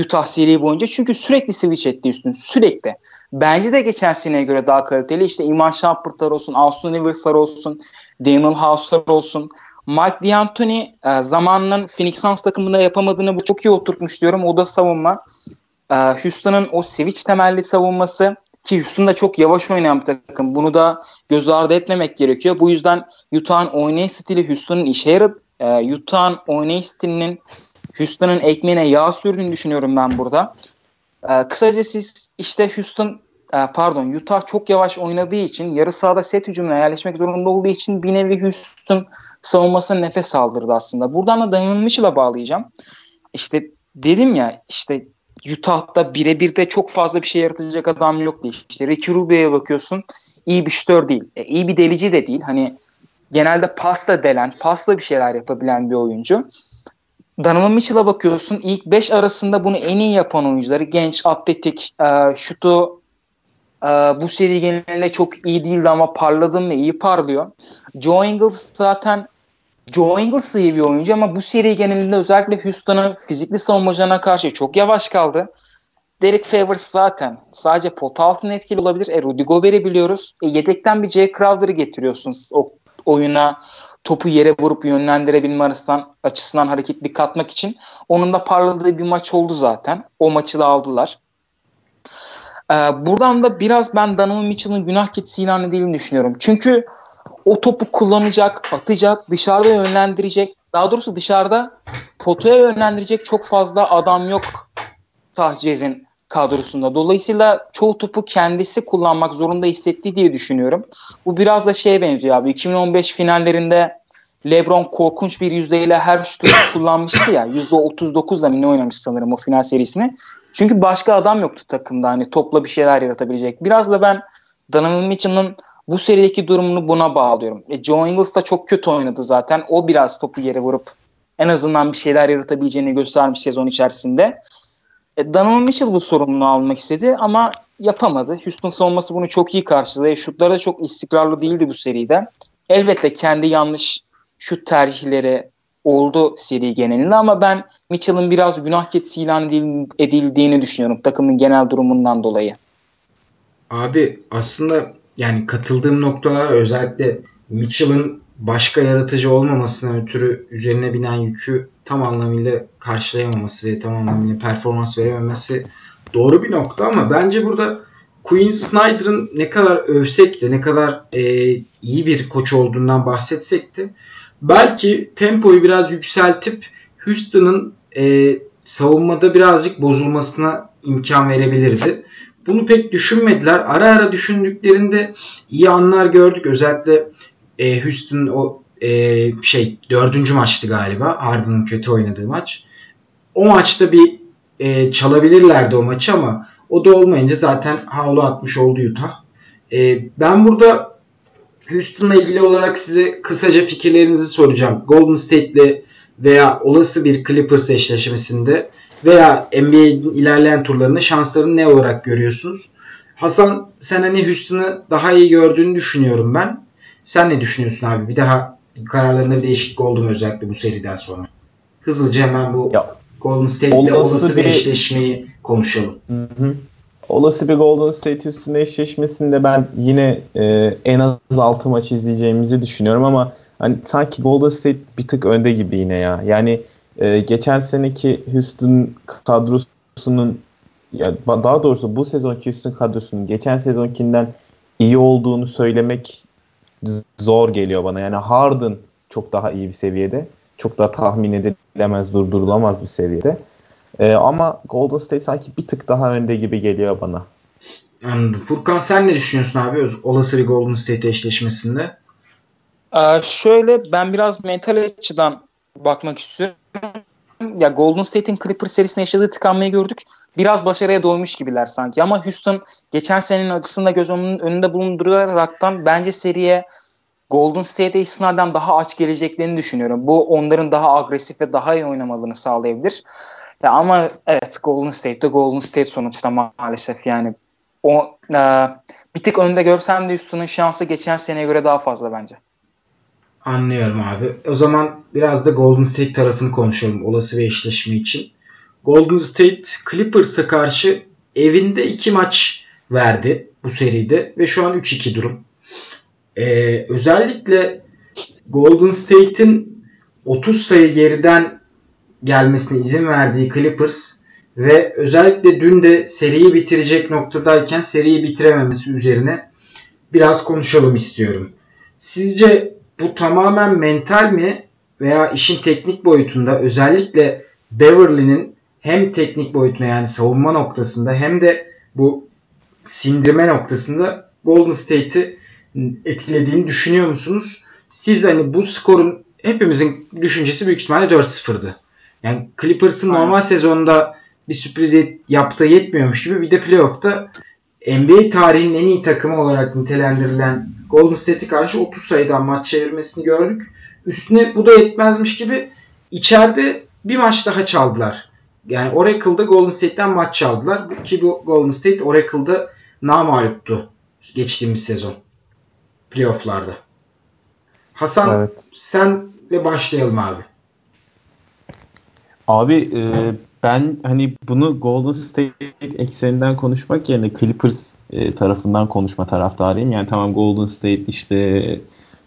Utah seri boyunca. Çünkü sürekli switch etti üstün. Sürekli. Bence de geçen seneye göre daha kaliteli. İşte Iman Shumpert'lar olsun, Austin Rivers'lar olsun, Daniel House'lar olsun. Mike D'Antoni e, zamanının Phoenix Suns takımında yapamadığını bu çok iyi oturtmuş diyorum. O da savunma. E, Houston'ın o switch temelli savunması ki Houston da çok yavaş oynayan bir takım. Bunu da göz ardı etmemek gerekiyor. Bu yüzden Utah'ın oynayış stili Houston'ın işe yarıp e, Utah'ın oynayış stilinin Houston'ın ekmeğine yağ sürdüğünü düşünüyorum ben burada. E, kısaca siz işte Houston e, pardon Utah çok yavaş oynadığı için yarı sahada set hücumuna yerleşmek zorunda olduğu için bir nevi Houston savunmasına nefes aldırdı aslında. Buradan da Donovan Mitchell'a bağlayacağım. İşte dedim ya işte Utah'da birebir de çok fazla bir şey yaratacak adam yok diye. İşte Ricky Rubio'ya bakıyorsun iyi bir şütör değil. E, iyi bir delici de değil. Hani genelde pasta delen, pasta bir şeyler yapabilen bir oyuncu. Donovan Mitchell'a bakıyorsun ilk 5 arasında bunu en iyi yapan oyuncuları genç, atletik, e, şutu e, bu seri genelinde çok iyi değildi ama parladım ve iyi parlıyor. Joe Ingles zaten Joe Ingles iyi bir oyuncu ama bu seri genelinde özellikle Houston'ın fizikli savunmacılarına karşı çok yavaş kaldı. Derek Favors zaten sadece pot altında etkili olabilir. E, Rudy Gobert'i biliyoruz. E, yedekten bir Jay Crowder'ı getiriyorsunuz o oyuna topu yere vurup yönlendirebilme açısından, açısından hareketli katmak için. Onun da parladığı bir maç oldu zaten. O maçı da aldılar. Ee, buradan da biraz ben Donovan Mitchell'ın günah keçisi ilan edildiğini düşünüyorum. Çünkü o topu kullanacak, atacak, dışarıda yönlendirecek. Daha doğrusu dışarıda potaya yönlendirecek çok fazla adam yok Tahcez'in kadrosunda. Dolayısıyla çoğu topu kendisi kullanmak zorunda hissetti diye düşünüyorum. Bu biraz da şeye benziyor abi. 2015 finallerinde LeBron korkunç bir yüzdeyle her şutu kullanmıştı ya. %39'la ne oynamış sanırım o final serisini. Çünkü başka adam yoktu takımda hani topla bir şeyler yaratabilecek. Biraz da ben Donovan Mitchell'ın bu serideki durumunu buna bağlıyorum. E, Joe Ingles da çok kötü oynadı zaten. O biraz topu yere vurup en azından bir şeyler yaratabileceğini göstermiş sezon içerisinde. E, Donovan Mitchell bu sorumluluğu almak istedi ama yapamadı. Houston savunması bunu çok iyi karşıladı. E, şutları da çok istikrarlı değildi bu seride. Elbette kendi yanlış şut tercihleri oldu seri genelinde ama ben Mitchell'ın biraz günah keçisi ilan edildiğini düşünüyorum takımın genel durumundan dolayı. Abi aslında yani katıldığım noktalar özellikle Mitchell'ın başka yaratıcı olmamasına ötürü üzerine binen yükü tam anlamıyla karşılayamaması ve tam anlamıyla performans verememesi doğru bir nokta ama bence burada Quinn Snyder'ın ne kadar övsek de ne kadar e, iyi bir koç olduğundan bahsetsek de belki tempoyu biraz yükseltip Houston'ın e, savunmada birazcık bozulmasına imkan verebilirdi. Bunu pek düşünmediler. Ara ara düşündüklerinde iyi anlar gördük. Özellikle e, Houston o e, şey dördüncü maçtı galiba. Harden'ın kötü oynadığı maç. O maçta bir e, çalabilirlerdi o maçı ama o da olmayınca zaten havlu atmış oldu Utah. E, ben burada Houston'la ilgili olarak size kısaca fikirlerinizi soracağım. Golden State'le veya olası bir Clippers eşleşmesinde veya NBA'in ilerleyen turlarında şanslarını ne olarak görüyorsunuz? Hasan sen hani Houston'ı daha iyi gördüğünü düşünüyorum ben. Sen ne düşünüyorsun abi? Bir daha kararlarında bir değişiklik oldu mu özellikle bu seriden sonra? Hızlıca hemen bu ya, Golden State'le olası, olası bir eşleşmeyi konuşalım. Hı hı. Olası bir Golden State Houston eşleşmesinde ben yine e, en az 6 maç izleyeceğimizi düşünüyorum ama hani sanki Golden State bir tık önde gibi yine ya. Yani e, geçen seneki Houston kadrosunun ya daha doğrusu bu sezonki Houston kadrosunun geçen sezonkinden iyi olduğunu söylemek zor geliyor bana. Yani Harden çok daha iyi bir seviyede. Çok daha tahmin edilemez, durdurulamaz bir seviyede. Ee, ama Golden State sanki bir tık daha önde gibi geliyor bana. Anladım. Furkan sen ne düşünüyorsun abi olası bir Golden State eşleşmesinde? Ee, şöyle ben biraz mental açıdan bakmak istiyorum. Ya Golden State'in Clippers serisinde yaşadığı tıkanmayı gördük. Biraz başarıya doymuş gibiler sanki. Ama Houston geçen senenin acısını da göz önünde bulunduraraktan bence seriye Golden State'e istinaden daha aç geleceklerini düşünüyorum. Bu onların daha agresif ve daha iyi oynamalarını sağlayabilir. Ya ama evet Golden State de Golden State sonuçta maalesef yani o e, bir tık önde görsem de Houston'ın şansı geçen seneye göre daha fazla bence. Anlıyorum abi. O zaman biraz da Golden State tarafını konuşalım olası bir eşleşme için. Golden State Clippers'a karşı evinde iki maç verdi bu seride ve şu an 3-2 durum. Ee, özellikle Golden State'in 30 sayı geriden gelmesine izin verdiği Clippers ve özellikle dün de seriyi bitirecek noktadayken seriyi bitirememesi üzerine biraz konuşalım istiyorum. Sizce bu tamamen mental mi veya işin teknik boyutunda özellikle Beverly'nin hem teknik boyutuna yani savunma noktasında hem de bu sindirme noktasında Golden State'i etkilediğini düşünüyor musunuz? Siz hani bu skorun hepimizin düşüncesi büyük ihtimalle 4-0'dı. Yani Clippers'ın normal sezonda bir sürpriz yaptığı yetmiyormuş gibi bir de playoff'ta NBA tarihinin en iyi takımı olarak nitelendirilen Golden State'e karşı 30 sayıdan maç çevirmesini gördük. Üstüne bu da yetmezmiş gibi içeride bir maç daha çaldılar. Yani Oracle'da Golden State'ten maç çaldılar. Ki bu Golden State Oracle'da namaluptu geçtiğimiz sezon. Playoff'larda. Hasan evet. senle başlayalım abi. Abi e, ben hani bunu Golden State ekseninden konuşmak yerine Clippers e, tarafından konuşma taraftarıyım. Yani tamam Golden State işte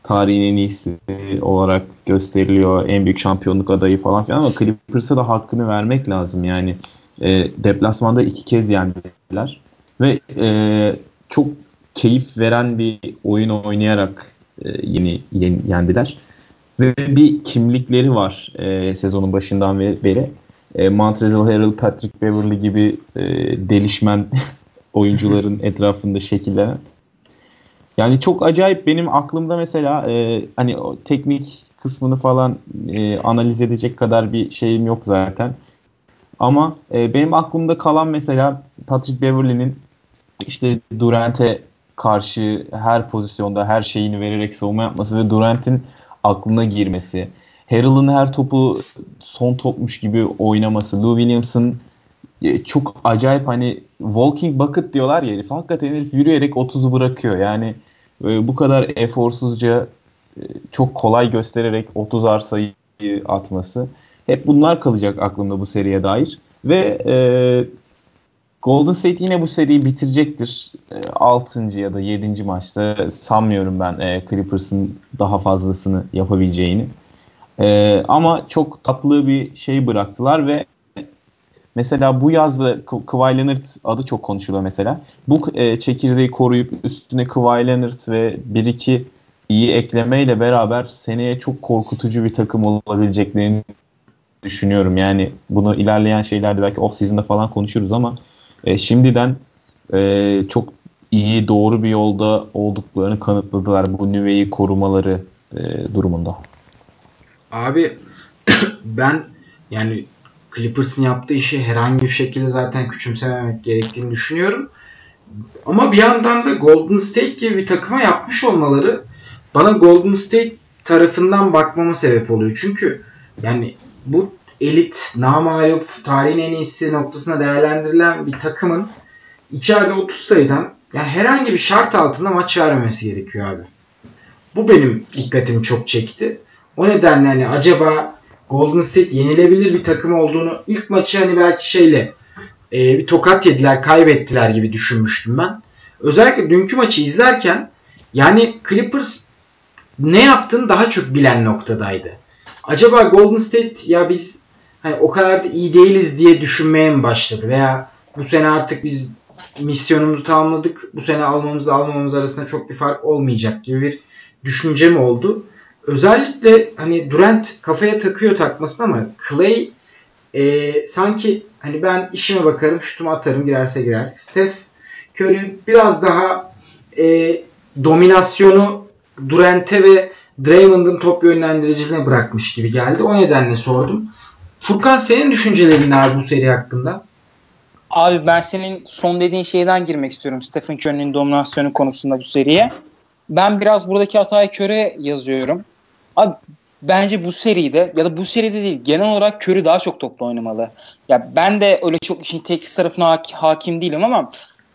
tarihin en iyisi olarak gösteriliyor. En büyük şampiyonluk adayı falan filan ama Clippers'a da hakkını vermek lazım. Yani e, deplasmanda iki kez yendiler. Ve e, çok keyif veren bir oyun oynayarak e, yeni, yeni yendiler. Ve bir kimlikleri var e, sezonun başından beri. E, Montrezl Harrell, Patrick Beverly gibi e, delişmen oyuncuların etrafında şekillenen. Yani çok acayip benim aklımda mesela e, hani o teknik kısmını falan e, analiz edecek kadar bir şeyim yok zaten. Ama e, benim aklımda kalan mesela Patrick Beverly'nin işte Durant'e karşı her pozisyonda her şeyini vererek savunma yapması ve Durant'in aklına girmesi. Harrell'ın her topu son topmuş gibi oynaması. Lou Williams'ın e, çok acayip hani walking bucket diyorlar ya herif. Hakikaten herif yürüyerek 30'u bırakıyor. Yani e, bu kadar eforsuzca e, çok kolay göstererek 30 arsayı atması. Hep bunlar kalacak aklımda bu seriye dair. Ve e, Golden State yine bu seriyi bitirecektir. E, 6. ya da 7. maçta sanmıyorum ben e, Clippers'ın daha fazlasını yapabileceğini. E, ama çok tatlı bir şey bıraktılar ve mesela bu yazda Kawhi Leonard adı çok konuşuluyor mesela. Bu e, çekirdeği koruyup üstüne Kawhi Leonard ve 1-2 iyi eklemeyle beraber seneye çok korkutucu bir takım olabileceklerini düşünüyorum. Yani bunu ilerleyen şeylerde belki off season'da falan konuşuruz ama e, şimdiden e, çok iyi doğru bir yolda olduklarını kanıtladılar bu nüveyi korumaları e, durumunda. Abi ben yani Clippers'ın yaptığı işi herhangi bir şekilde zaten küçümsememek gerektiğini düşünüyorum. Ama bir yandan da Golden State gibi bir takıma yapmış olmaları bana Golden State tarafından bakmama sebep oluyor. Çünkü yani bu elit, namalup, tarihin en iyisi noktasına değerlendirilen bir takımın içeride 30 sayıdan yani herhangi bir şart altında maç vermemesi gerekiyor abi. Bu benim dikkatimi çok çekti. O nedenle hani acaba Golden State yenilebilir bir takım olduğunu ilk maçı hani belki şeyle e, bir tokat yediler, kaybettiler gibi düşünmüştüm ben. Özellikle dünkü maçı izlerken yani Clippers ne yaptığını daha çok bilen noktadaydı. Acaba Golden State ya biz hani o kadar da iyi değiliz diye düşünmeye mi başladı veya bu sene artık biz misyonumuzu tamamladık. Bu sene almamızla almamamız arasında çok bir fark olmayacak gibi bir düşünce mi oldu? Özellikle hani Durant kafaya takıyor takmasın ama Clay e, sanki hani ben işime bakarım şutumu atarım girerse girer. Steph Curry biraz daha e, dominasyonu Durant'e ve Draymond'ın top yönlendiriciliğine bırakmış gibi geldi. O nedenle sordum. Furkan senin düşüncelerin ne bu seri hakkında? Abi ben senin son dediğin şeyden girmek istiyorum. Stephen Curry'nin dominasyonu konusunda bu seriye. Ben biraz buradaki hatayı Curry'e yazıyorum. Abi bence bu seride ya da bu seride değil genel olarak Curry daha çok toplu oynamalı. Ya ben de öyle çok işin teknik tarafına hakim değilim ama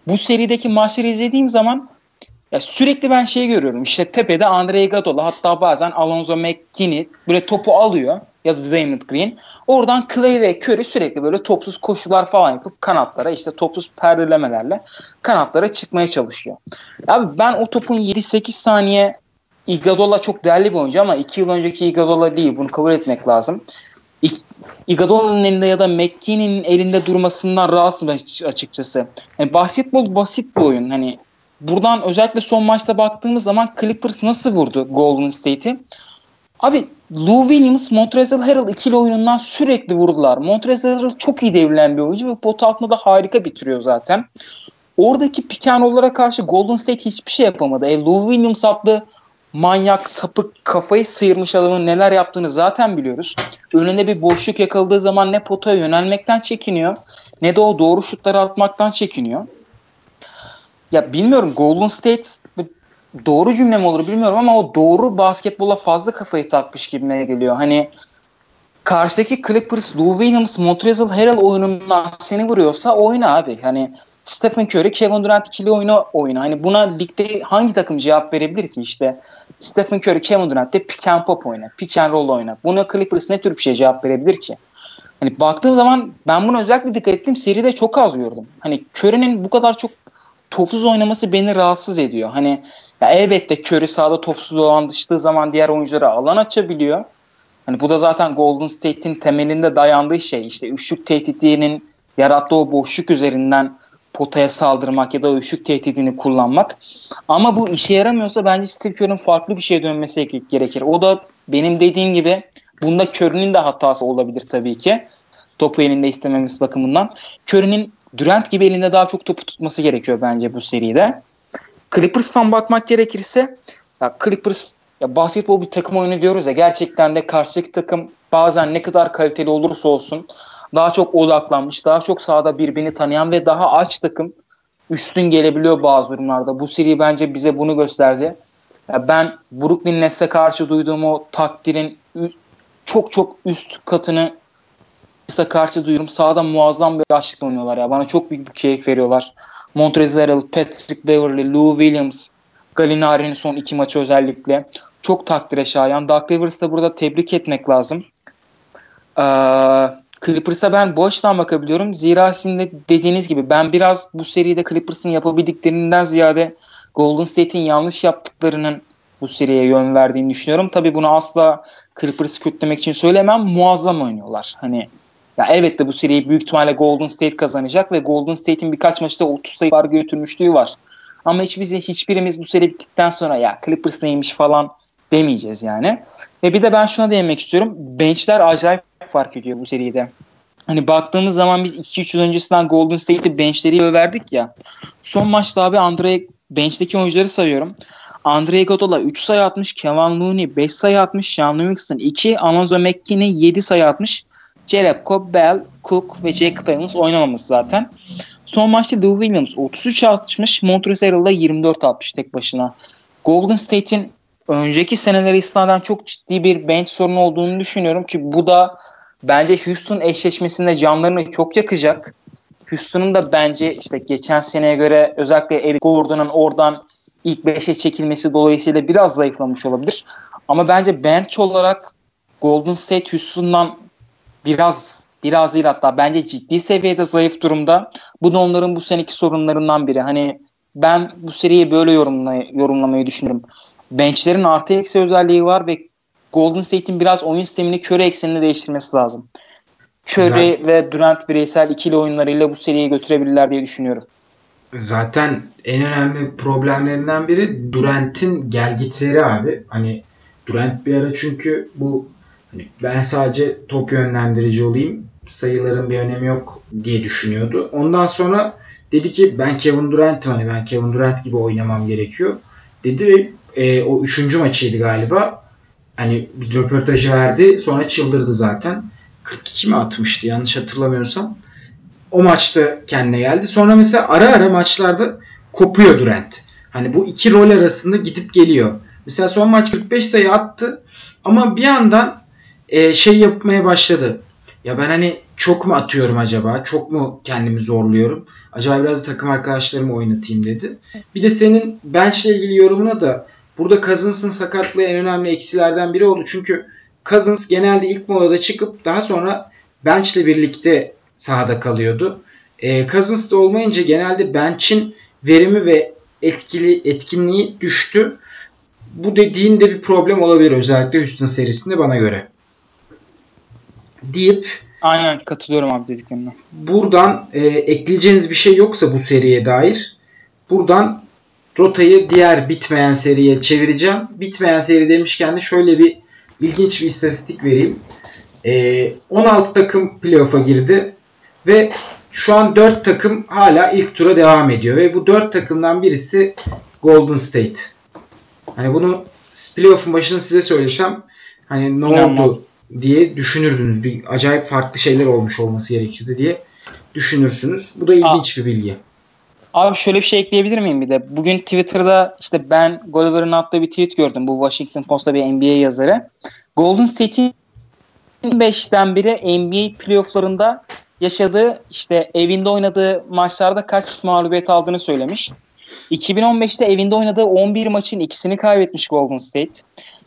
bu serideki maçları izlediğim zaman ya sürekli ben şey görüyorum. İşte tepede Andre Iguodala hatta bazen Alonzo McKinney böyle topu alıyor ya da Draymond Green. Oradan Clay ve Curry sürekli böyle topsuz koşular falan yapıp kanatlara işte topsuz perdelemelerle kanatlara çıkmaya çalışıyor. Abi ben o topun 7-8 saniye Iguodala çok değerli bir oyuncu ama 2 yıl önceki Iguodala değil. Bunu kabul etmek lazım. Iguodala'nın elinde ya da McKinney'nin elinde durmasından rahatsız açıkçası. Yani basketbol basit bir oyun. Hani buradan özellikle son maçta baktığımız zaman Clippers nasıl vurdu Golden State'i? Abi Lou Williams, Montrezl Harrell ikili oyunundan sürekli vurdular. Montrezl Harrell çok iyi devrilen bir oyuncu ve pot altında da harika bitiriyor zaten. Oradaki pick and karşı Golden State hiçbir şey yapamadı. E, Lou Williams adlı manyak, sapık, kafayı sıyırmış adamın neler yaptığını zaten biliyoruz. Önünde bir boşluk yakaladığı zaman ne potaya yönelmekten çekiniyor ne de o doğru şutları atmaktan çekiniyor. Ya bilmiyorum Golden State doğru cümle mi olur bilmiyorum ama o doğru basketbola fazla kafayı takmış gibime geliyor. Hani karşıdaki Clippers, Lou Williams, Montrezl Harrell oyunundan seni vuruyorsa oyna abi. Hani Stephen Curry, Kevin Durant ikili oyunu oyunu. Hani buna ligde hangi takım cevap verebilir ki işte Stephen Curry, Kevin Durant de pick and pop oyna, pick and roll oyna. Buna Clippers ne tür bir şey cevap verebilir ki? Hani baktığım zaman ben bunu özellikle dikkat ettim. Seride çok az gördüm. Hani Curry'nin bu kadar çok topsuz oynaması beni rahatsız ediyor. Hani ya elbette Curry sahada topsuz olan dıştığı zaman diğer oyunculara alan açabiliyor. Hani bu da zaten Golden State'in temelinde dayandığı şey. İşte üçlük tehditinin yarattığı o boşluk üzerinden potaya saldırmak ya da ışık tehdidini kullanmak. Ama bu işe yaramıyorsa bence Steve Kerr'ın farklı bir şeye dönmesi gerekir. O da benim dediğim gibi bunda Curry'nin de hatası olabilir tabii ki. Topu elinde istememiz bakımından. Curry'nin Durant gibi elinde daha çok topu tutması gerekiyor bence bu seride. Clippers'tan bakmak gerekirse ya Clippers ya basketbol bir takım oyunu diyoruz ya gerçekten de karşıdaki takım bazen ne kadar kaliteli olursa olsun daha çok odaklanmış, daha çok sahada birbirini tanıyan ve daha aç takım üstün gelebiliyor bazı durumlarda. Bu seri bence bize bunu gösterdi. Ben Brooklyn Nets'e karşı duyduğum o takdirin çok çok üst katını Nets'e karşı duyuyorum. Sahada muazzam bir aşkla oynuyorlar ya. Bana çok büyük bir keyif veriyorlar. Montrezl Harrell, Patrick Beverly, Lou Williams, Gallinari'nin son iki maçı özellikle. Çok takdire şayan. Doug Rivers'ı burada tebrik etmek lazım. Ee, Clippers'a ben bu açıdan bakabiliyorum. Zira sizin de dediğiniz gibi ben biraz bu seride Clippers'ın yapabildiklerinden ziyade Golden State'in yanlış yaptıklarının bu seriye yön verdiğini düşünüyorum. Tabii bunu asla Clippers'ı kötülemek için söylemem. Muazzam oynuyorlar. Hani ya elbette bu seriyi büyük ihtimalle Golden State kazanacak ve Golden State'in birkaç maçta 30 sayı var götürmüşlüğü var. Ama hiç bize hiçbirimiz bu seri bittikten sonra ya Clippers neymiş falan demeyeceğiz yani. Ve bir de ben şuna değinmek istiyorum. Benchler acayip fark ediyor bu seride. Hani baktığımız zaman biz 2-3 yıl öncesinden Golden State'i benchleri verdik ya. Son maçta abi Andre bench'teki oyuncuları sayıyorum. Andre Iguodala 3 sayı atmış, Kevin Looney 5 sayı atmış, Sean Livingston 2, Alonzo McKinney 7 sayı atmış. Jerebko, Bell, Cook ve Jacob Evans oynamamış zaten. Son maçta Lou Williams 33 atmış, Montrezl da 24 atmış tek başına. Golden State'in önceki seneleri istinaden çok ciddi bir bench sorunu olduğunu düşünüyorum ki bu da bence Houston eşleşmesinde canlarını çok yakacak. Houston'un da bence işte geçen seneye göre özellikle Eric Gordon'un oradan ilk 5'e çekilmesi dolayısıyla biraz zayıflamış olabilir. Ama bence bench olarak Golden State Houston'dan biraz biraz değil hatta bence ciddi seviyede zayıf durumda. Bu da onların bu seneki sorunlarından biri. Hani ben bu seriyi böyle yorumla, yorumlamayı düşünüyorum benchlerin artı eksi özelliği var ve Golden State'in biraz oyun sistemini Curry ekseninde değiştirmesi lazım. Curry Güzel. ve Durant bireysel ikili oyunlarıyla bu seriyi götürebilirler diye düşünüyorum. Zaten en önemli problemlerinden biri Durant'in gelgitleri abi. Hani Durant bir ara çünkü bu hani ben sadece top yönlendirici olayım sayıların bir önemi yok diye düşünüyordu. Ondan sonra Dedi ki ben Kevin Durant'ım hani ben Kevin Durant gibi oynamam gerekiyor. Dedi ve e, o üçüncü maçıydı galiba. Hani bir röportajı verdi. Sonra çıldırdı zaten. 42 mi atmıştı yanlış hatırlamıyorsam. O maçta kendine geldi. Sonra mesela ara ara maçlarda kopuyor Durant. Hani bu iki rol arasında gidip geliyor. Mesela son maç 45 sayı attı ama bir yandan e, şey yapmaya başladı. Ya ben hani çok mu atıyorum acaba? Çok mu kendimi zorluyorum? Acaba biraz takım arkadaşlarımı oynatayım dedi. Bir de senin bench'le ilgili yorumuna da burada Cousins'ın sakatlığı en önemli eksilerden biri oldu. Çünkü Cousins genelde ilk molada çıkıp daha sonra bench'le birlikte sahada kalıyordu. E, Cousins da olmayınca genelde bench'in verimi ve etkili etkinliği düştü. Bu dediğin de bir problem olabilir özellikle Houston serisinde bana göre. Deyip Aynen katılıyorum abi dediklerine. Buradan e, ekleyeceğiniz bir şey yoksa bu seriye dair buradan rotayı diğer bitmeyen seriye çevireceğim. Bitmeyen seri demişken de şöyle bir ilginç bir istatistik vereyim. E, 16 takım playoff'a girdi ve şu an 4 takım hala ilk tura devam ediyor ve bu 4 takımdan birisi Golden State. Hani bunu playoff'un başında size söylesem hani ne İnanmaz. oldu diye düşünürdünüz. Bir acayip farklı şeyler olmuş olması gerekirdi diye düşünürsünüz. Bu da ilginç Aa, bir bilgi. Abi şöyle bir şey ekleyebilir miyim bir de? Bugün Twitter'da işte ben Gulliver'ın attığı bir tweet gördüm. Bu Washington Post'ta bir NBA yazarı. Golden State'in 5'ten biri NBA playofflarında yaşadığı işte evinde oynadığı maçlarda kaç mağlubiyet aldığını söylemiş. 2015'te evinde oynadığı 11 maçın ikisini kaybetmiş Golden State.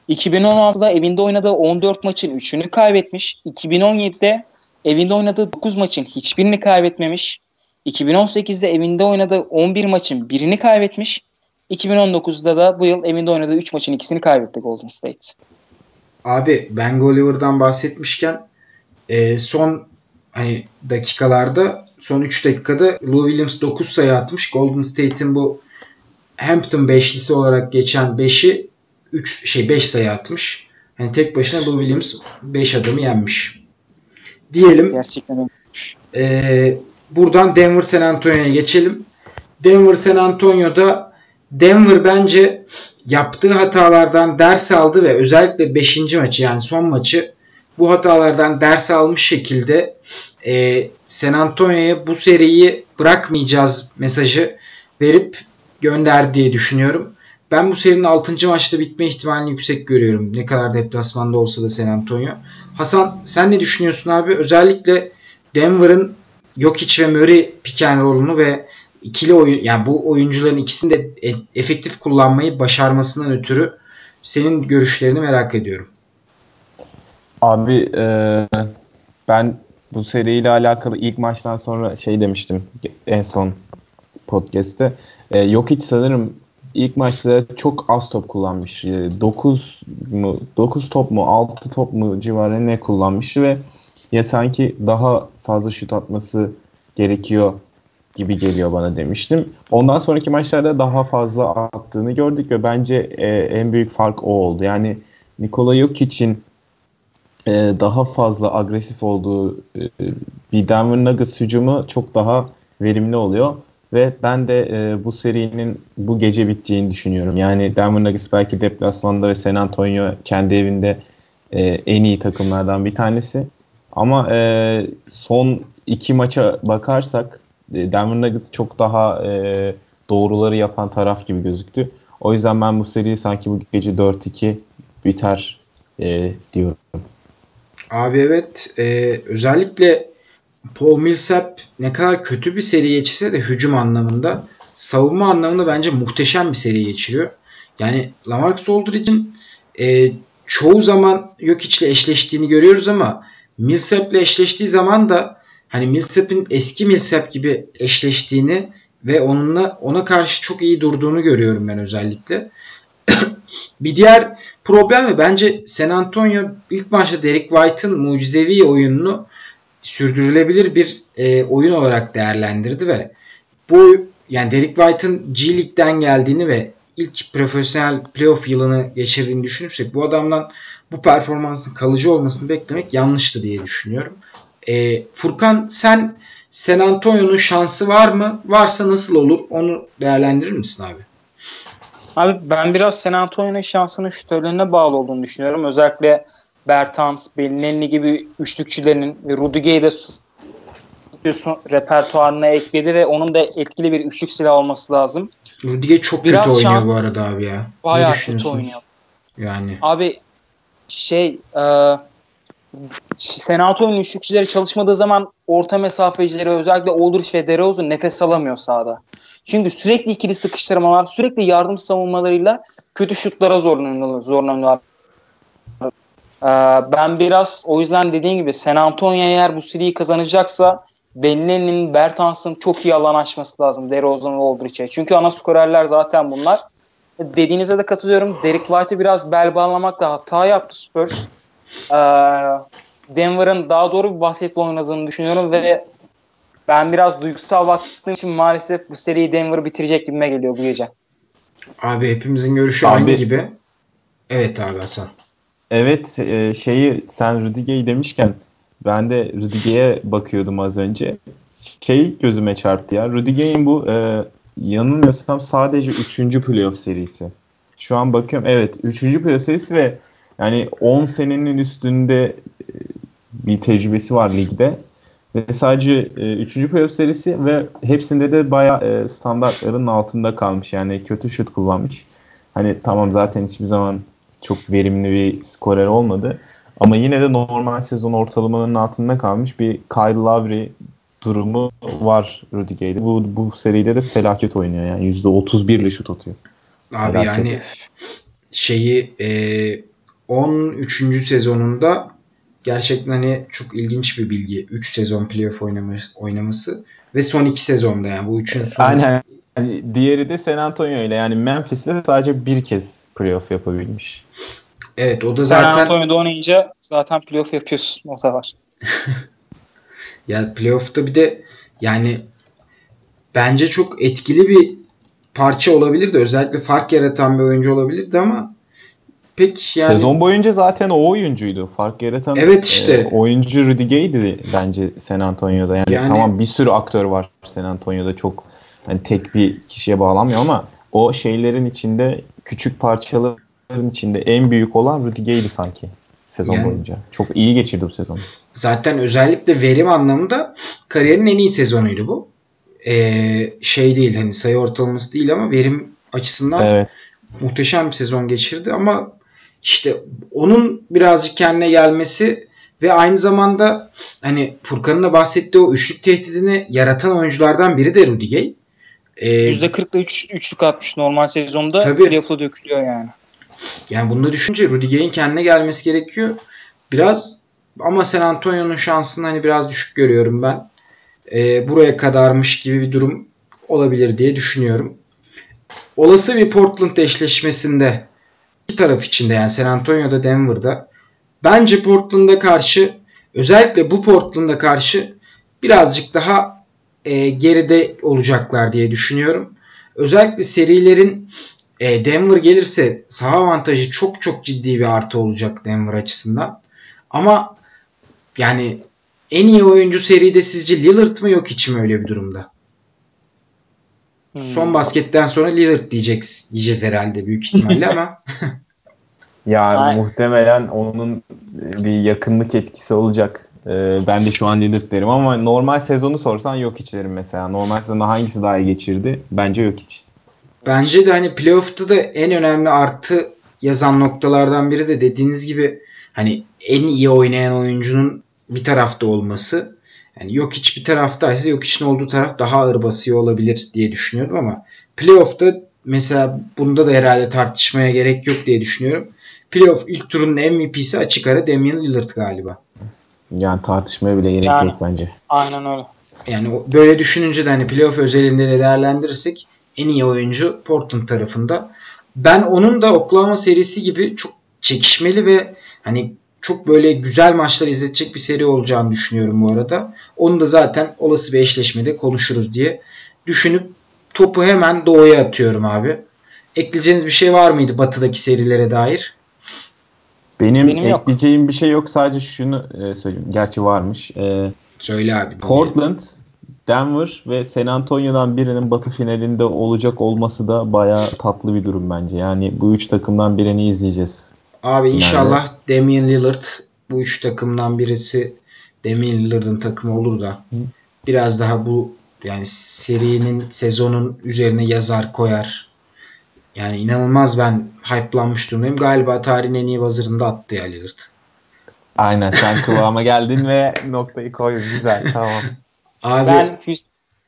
2016'da evinde oynadığı 14 maçın 3'ünü kaybetmiş. 2017'de evinde oynadığı 9 maçın hiçbirini kaybetmemiş. 2018'de evinde oynadığı 11 maçın birini kaybetmiş. 2019'da da bu yıl evinde oynadığı 3 maçın ikisini kaybetti Golden State. Abi Ben Gulliver'dan bahsetmişken e, son hani dakikalarda son 3 dakikada Lou Williams 9 sayı atmış. Golden State'in bu Hampton beşlisi olarak geçen 5'i 3 şey 5 sayı atmış. Yani tek başına Lou Williams 5 adamı yenmiş. Diyelim. Gerçekten e, buradan Denver San Antonio'ya geçelim. Denver San Antonio'da Denver bence yaptığı hatalardan ders aldı ve özellikle 5. maçı yani son maçı bu hatalardan ders almış şekilde e, San Antonio'ya bu seriyi bırakmayacağız mesajı verip gönder diye düşünüyorum. Ben bu serinin 6. maçta bitme ihtimalini yüksek görüyorum. Ne kadar deplasmanda olsa da San Antonio. Hasan sen ne düşünüyorsun abi? Özellikle Denver'ın Jokic ve Murray pick and roll'unu ve ikili oyun yani bu oyuncuların ikisini de e, efektif kullanmayı başarmasından ötürü senin görüşlerini merak ediyorum. Abi e, ben bu seriyle alakalı ilk maçtan sonra şey demiştim en son podcast'te. E, yok hiç sanırım ilk maçta çok az top kullanmış. 9 e, mu 9 top mu 6 top mu civarı ne kullanmış ve ya sanki daha fazla şut atması gerekiyor gibi geliyor bana demiştim. Ondan sonraki maçlarda daha fazla attığını gördük ve bence e, en büyük fark o oldu. Yani Nikola Jokic'in e, daha fazla agresif olduğu e, bir Denver Nuggets hücumu çok daha verimli oluyor. Ve ben de e, bu serinin bu gece biteceğini düşünüyorum. Yani Denver Nuggets belki deplasmanda ve San Antonio kendi evinde e, en iyi takımlardan bir tanesi. Ama e, son iki maça bakarsak e, Denver Nuggets çok daha e, doğruları yapan taraf gibi gözüktü. O yüzden ben bu seriyi sanki bu gece 4-2 biter e, diyorum. Abi evet. E, özellikle Paul Millsap ne kadar kötü bir seri geçirse de hücum anlamında savunma anlamında bence muhteşem bir seri geçiriyor. Yani Lamarcus Aldridge'in e, çoğu zaman Jokic'le eşleştiğini görüyoruz ama Millsap'le eşleştiği zaman da hani Millsap'in eski Millsap gibi eşleştiğini ve onunla ona karşı çok iyi durduğunu görüyorum ben özellikle. bir diğer problem mi? Bence San Antonio ilk maçta Derek White'ın mucizevi oyununu sürdürülebilir bir e, oyun olarak değerlendirdi ve bu yani Derek White'ın G League'den geldiğini ve ilk profesyonel playoff yılını geçirdiğini düşünürsek bu adamdan bu performansın kalıcı olmasını beklemek yanlıştı diye düşünüyorum. E, Furkan sen San Antonio'nun şansı var mı? Varsa nasıl olur? Onu değerlendirir misin abi? Abi ben biraz San Antonio'nun şansının şütörlerine bağlı olduğunu düşünüyorum. Özellikle Bertans, Bellinelli gibi üçlükçülerinin ve Rudiger'i de repertuarına ekledi ve onun da etkili bir üçlük silah olması lazım. Rudiger çok Biraz kötü oynuyor şans, bu arada abi ya. Bayağı kötü oynuyor. Yani. Abi şey e, Senato'nun üçlükçüleri çalışmadığı zaman orta mesafecileri özellikle Aldrich ve DeRozan nefes alamıyor sahada. Çünkü sürekli ikili sıkıştırmalar, sürekli yardım savunmalarıyla kötü şutlara zorlanıyorlar. zorlanıyorlar. Ee, ben biraz o yüzden dediğim gibi San Antonio eğer bu seriyi kazanacaksa Bellin'in, Bertans'ın çok iyi alan açması lazım DeRozan ve Aldrich'e. Çünkü ana skorerler zaten bunlar. Dediğinize de katılıyorum. Derek White'ı biraz bel bağlamakla hata yaptı Spurs. Ee, Denver'ın daha doğru bir basketbol oynadığını düşünüyorum ve ben biraz duygusal baktığım için maalesef bu seriyi Denver bitirecek gibime geliyor bu gece. Abi hepimizin görüşü abi, aynı gibi. Evet abi Hasan. Evet e, şeyi sen Rudiger'i demişken ben de Rudiger'e bakıyordum az önce. Şey gözüme çarptı ya. Rudiger'in bu e, yanılmıyorsam sadece 3. playoff serisi. Şu an bakıyorum evet 3. playoff serisi ve yani 10 senenin üstünde e, bir tecrübesi var ligde. Ve sadece 3. E, playoff serisi ve hepsinde de bayağı e, standartların altında kalmış. Yani kötü şut kullanmış. Hani tamam zaten hiçbir zaman çok verimli bir skorer olmadı. Ama yine de normal sezon ortalamalarının altında kalmış bir Kyle Lowry durumu var Rudiger'de. Bu, bu seride de felaket oynuyor yani. %31 ile şut atıyor. Abi felaket. yani şeyi e, 13. sezonunda gerçekten hani çok ilginç bir bilgi. 3 sezon playoff oynaması, oynaması ve son 2 sezonda yani bu üçün sonu. Aynen. Yani diğeri de San Antonio ile yani Memphis'le sadece bir kez playoff yapabilmiş. Evet o da zaten... San Antonio'da oynayınca zaten playoff yapıyorsun. O da var. ya playoff'ta bir de yani bence çok etkili bir parça olabilirdi. Özellikle fark yaratan bir oyuncu olabilirdi ama pek yani... Sezon boyunca zaten o oyuncuydu. Fark yaratan evet işte. E, oyuncu Rudiger'di bence San Antonio'da. Yani, yani tamam bir sürü aktör var San Antonio'da çok hani tek bir kişiye bağlanmıyor ama o şeylerin içinde küçük parçaların içinde en büyük olan Rudiger'di sanki sezon yani, boyunca. Çok iyi geçirdi bu sezon. Zaten özellikle verim anlamında kariyerin en iyi sezonuydu bu. Ee, şey değil hani sayı ortalaması değil ama verim açısından evet. muhteşem bir sezon geçirdi ama işte onun birazcık kendine gelmesi ve aynı zamanda hani Furkan'ın da bahsettiği o üçlük tehdidini yaratan oyunculardan biri de Rudiger. Ee, %40'da üç, üçlük atmış normal sezonda. Tabii. Playoff'ta dökülüyor yani. Yani bunu düşünce Rudiger'in kendine gelmesi gerekiyor. Biraz ama San Antonio'nun şansını hani biraz düşük görüyorum ben. Ee, buraya kadarmış gibi bir durum olabilir diye düşünüyorum. Olası bir Portland eşleşmesinde iki taraf içinde yani San Antonio'da Denver'da bence Portland'a karşı özellikle bu Portland'a karşı birazcık daha e, geride olacaklar diye düşünüyorum. Özellikle serilerin e, Denver gelirse saha avantajı çok çok ciddi bir artı olacak Denver açısından. Ama yani en iyi oyuncu seride sizce Lillard mı yok hiç mi öyle bir durumda? Hmm. Son basketten sonra Lillard diyecek, diyeceğiz herhalde büyük ihtimalle ama. ya Aynen. muhtemelen onun bir yakınlık etkisi olacak. Ee, ben de şu an Lillard derim ama normal sezonu sorsan yok hiç derim mesela. Normal sezonu hangisi daha iyi geçirdi? Bence yok hiç. Bence de hani playoff'ta da en önemli artı yazan noktalardan biri de dediğiniz gibi hani en iyi oynayan oyuncunun bir tarafta olması. Yani yok hiç bir taraftaysa yok için olduğu taraf daha ağır basıyor olabilir diye düşünüyorum ama playoff'ta mesela bunda da herhalde tartışmaya gerek yok diye düşünüyorum. Playoff ilk turun MVP'si açık ara Damian Lillard galiba. Yani tartışmaya bile gerek yani, yok bence. Aynen öyle. Yani böyle düşününce de hani playoff özelinde de değerlendirirsek en iyi oyuncu Portland tarafında. Ben onun da Oklahoma serisi gibi çok çekişmeli ve hani çok böyle güzel maçlar izletecek bir seri olacağını düşünüyorum bu arada. Onu da zaten olası bir eşleşmede konuşuruz diye düşünüp topu hemen doğuya atıyorum abi. Ekleyeceğiniz bir şey var mıydı batıdaki serilere dair? Benim, Benim ekleyeceğim yok. bir şey yok. Sadece şunu e, söyleyeyim. Gerçi varmış. E, Söyle abi. Portland, Denver ve San Antonio'dan birinin batı finalinde olacak olması da bayağı tatlı bir durum bence. Yani bu üç takımdan birini izleyeceğiz. Abi inşallah Damian Lillard bu üç takımdan birisi Damian Lillard'ın takımı olur da biraz daha bu yani serinin sezonun üzerine yazar koyar. Yani inanılmaz ben hype'lanmış durumdayım. Galiba tarihin en iyi hazırında attı ya Lillard. Aynen sen kıvama geldin ve noktayı koydun. Güzel tamam. Abi, ben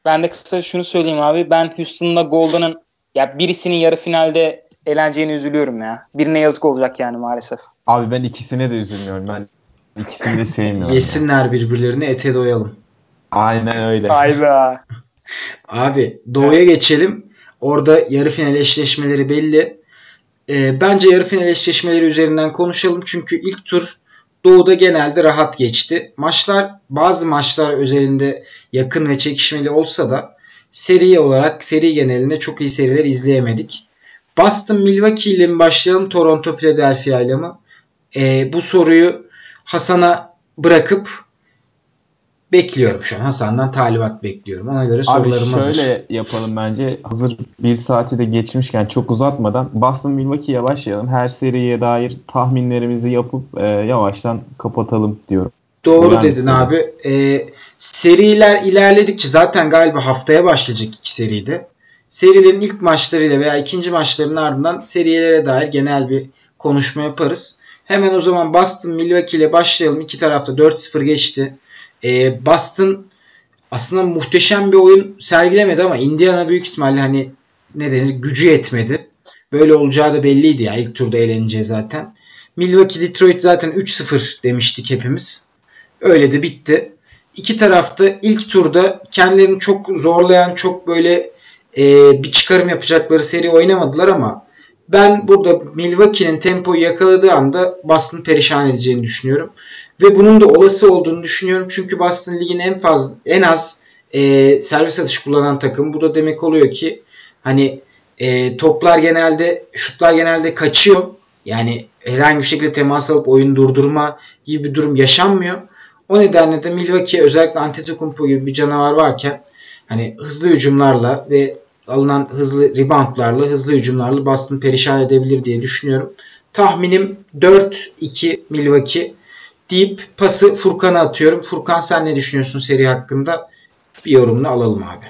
ben de kısa şunu söyleyeyim abi. Ben Houston'la Golden'ın ya birisinin yarı finalde eğleneceğini üzülüyorum ya. Birine yazık olacak yani maalesef. Abi ben ikisine de üzülmüyorum. Ben ikisini de sevmiyorum. Yesinler birbirlerini ete doyalım. Aynen öyle. Hayda. Abi Doğu'ya evet. geçelim. Orada yarı final eşleşmeleri belli. Ee, bence yarı final eşleşmeleri üzerinden konuşalım. Çünkü ilk tur Doğu'da genelde rahat geçti. Maçlar bazı maçlar özelinde yakın ve çekişmeli olsa da seri olarak seri genelinde çok iyi seriler izleyemedik. Boston Milwaukee ile mi başlayalım Toronto Philadelphia ile mi? Ee, bu soruyu Hasan'a bırakıp bekliyorum şu an. Hasan'dan talimat bekliyorum. Ona göre sorularım hazır. Abi şöyle yapalım bence. Hazır bir saati de geçmişken çok uzatmadan Boston Milwaukee'ye başlayalım. Her seriye dair tahminlerimizi yapıp e, yavaştan kapatalım diyorum. Doğru Ulan dedin istedim. abi. E, seriler ilerledikçe zaten galiba haftaya başlayacak iki seride. Serilerin ilk maçlarıyla veya ikinci maçlarının ardından seriyelere dair genel bir konuşma yaparız. Hemen o zaman Boston Milwaukee ile başlayalım. İki tarafta 4-0 geçti. E, Boston aslında muhteşem bir oyun sergilemedi ama Indiana büyük ihtimalle hani ne denir gücü yetmedi. Böyle olacağı da belliydi ya ilk turda eğlenince zaten. Milwaukee Detroit zaten 3-0 demiştik hepimiz. Öyle de bitti. İki tarafta ilk turda kendilerini çok zorlayan, çok böyle e, bir çıkarım yapacakları seri oynamadılar ama ben burada Milwaukee'nin tempoyu yakaladığı anda Boston perişan edeceğini düşünüyorum. Ve bunun da olası olduğunu düşünüyorum. Çünkü Boston Lig'in en fazla en az e, servis atış kullanan takım. Bu da demek oluyor ki hani e, toplar genelde şutlar genelde kaçıyor. Yani herhangi bir şekilde temas alıp oyun durdurma gibi bir durum yaşanmıyor. O nedenle de Milwaukee özellikle Antetokounmpo gibi bir canavar varken hani hızlı hücumlarla ve alınan hızlı reboundlarla, hızlı hücumlarla Boston perişan edebilir diye düşünüyorum. Tahminim 4-2 Milwaukee deyip pası Furkan'a atıyorum. Furkan sen ne düşünüyorsun seri hakkında? Bir yorumunu alalım abi.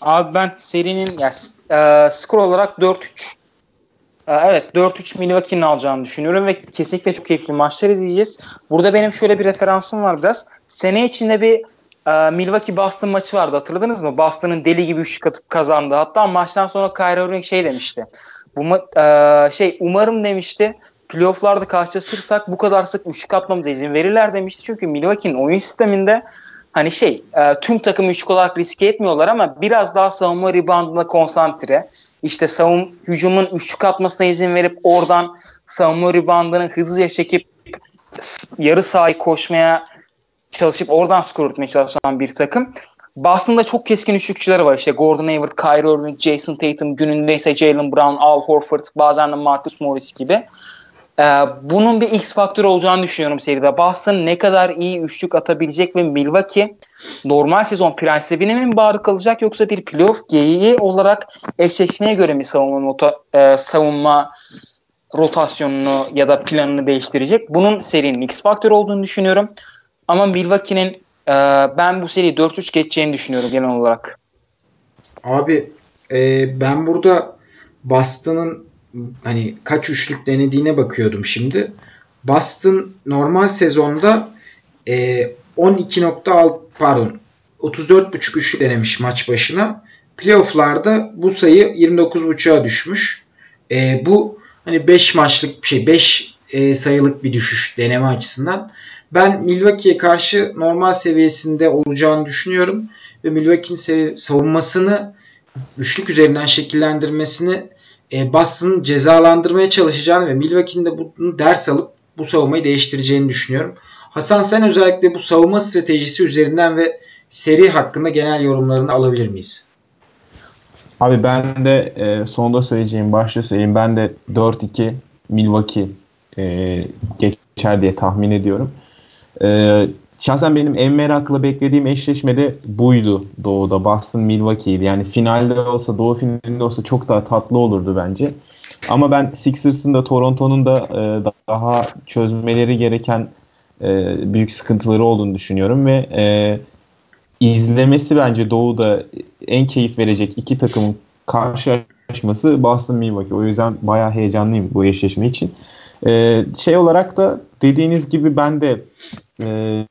Abi ben serinin ya, e, skor olarak 4-3 e, Evet 4-3 Milwaukee'nin alacağını düşünüyorum ve kesinlikle çok keyifli maçlar izleyeceğiz. Burada benim şöyle bir referansım var biraz. Sene içinde bir e, Milwaukee Boston maçı vardı hatırladınız mı? Boston'ın deli gibi üçlük atıp kazandı. Hatta maçtan sonra Kyrie Irving şey demişti. Bu e, şey umarım demişti playofflarda karşılaşırsak bu kadar sık üçlük atmamıza izin verirler demişti. Çünkü Milwaukee'nin oyun sisteminde hani şey e, tüm takım üçlük olarak riske etmiyorlar ama biraz daha savunma reboundına konsantre. İşte savun hücumun üçlük atmasına izin verip oradan savunma reboundını hızlıca çekip yarı sahayı koşmaya çalışıp oradan skor etmeye çalışan bir takım. Boston'da çok keskin üçlükçüler var. İşte Gordon Hayward, Kyrie Irving, Jason Tatum, gününde ise Jalen Brown, Al Horford, bazen de Marcus Morris gibi. Ee, bunun bir X faktörü olacağını düşünüyorum seride. Boston ne kadar iyi üçlük atabilecek ve Milwaukee normal sezon prensibine mi bağlı kalacak yoksa bir playoff geyiği olarak eşleşmeye göre mi savunma, e, savunma rotasyonunu ya da planını değiştirecek? Bunun serinin X faktörü olduğunu düşünüyorum. Ama Milwaukee'nin e, ben bu seriyi 4-3 geçeceğini düşünüyorum genel olarak. Abi e, ben burada Boston'ın hani kaç üçlük denediğine bakıyordum şimdi. Boston normal sezonda e, 12.6 pardon 34.5 üçlük denemiş maç başına. Playoff'larda bu sayı 29.5'a düşmüş. E, bu hani 5 maçlık şey 5 e, sayılık bir düşüş deneme açısından. Ben Milwaukee'ye karşı normal seviyesinde olacağını düşünüyorum ve Milwaukee'nin savunmasını üçlük üzerinden şekillendirmesini e, Boston'ın cezalandırmaya çalışacağını ve Milwaukee'nin de bunu ders alıp bu savunmayı değiştireceğini düşünüyorum. Hasan sen özellikle bu savunma stratejisi üzerinden ve seri hakkında genel yorumlarını alabilir miyiz? Abi ben de e, sonda söyleyeceğim, başta söyleyeyim. Ben de 4-2 Milwaukee e, geçer diye tahmin ediyorum. E, şahsen benim en meraklı beklediğim eşleşme de buydu Doğu'da. Boston Milwaukee'ydi. Yani finalde olsa Doğu finalinde olsa çok daha tatlı olurdu bence. Ama ben Sixers'ın da Toronto'nun da e, daha çözmeleri gereken e, büyük sıkıntıları olduğunu düşünüyorum ve e, izlemesi bence Doğu'da en keyif verecek iki takımın karşılaşması Boston Milwaukee. O yüzden bayağı heyecanlıyım bu eşleşme için. E, şey olarak da dediğiniz gibi ben de e,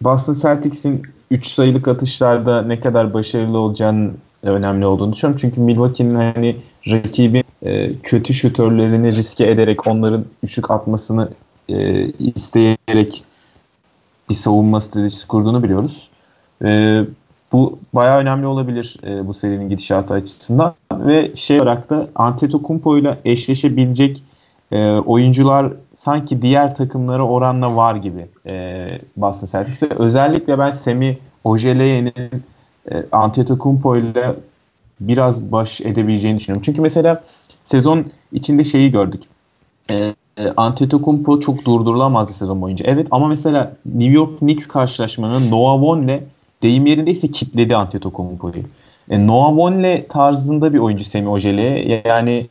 Boston Celtics'in 3 sayılık atışlarda ne kadar başarılı olacağını önemli olduğunu düşünüyorum. Çünkü Milwaukee'nin hani rakibin e, kötü şutörlerini riske ederek onların üçlük atmasını e, isteyerek bir savunma stratejisi kurduğunu biliyoruz. E, bu bayağı önemli olabilir e, bu serinin gidişatı açısından ve şey olarak da Antetokounmpo ile eşleşebilecek e, oyuncular sanki diğer takımlara oranla var gibi e, Boston Celtics'e. Özellikle ben Semi Ojeleye'nin e, Antetokounmpo ile biraz baş edebileceğini düşünüyorum. Çünkü mesela sezon içinde şeyi gördük. E, e, Antetokounmpo çok durdurulamazdı sezon boyunca. Evet ama mesela New York Knicks karşılaşmanın Noah Vonleh deyim yerindeyse kitledi Antetokounmpo'yu. E, Noah Vonleh tarzında bir oyuncu Semi Ojele. Yani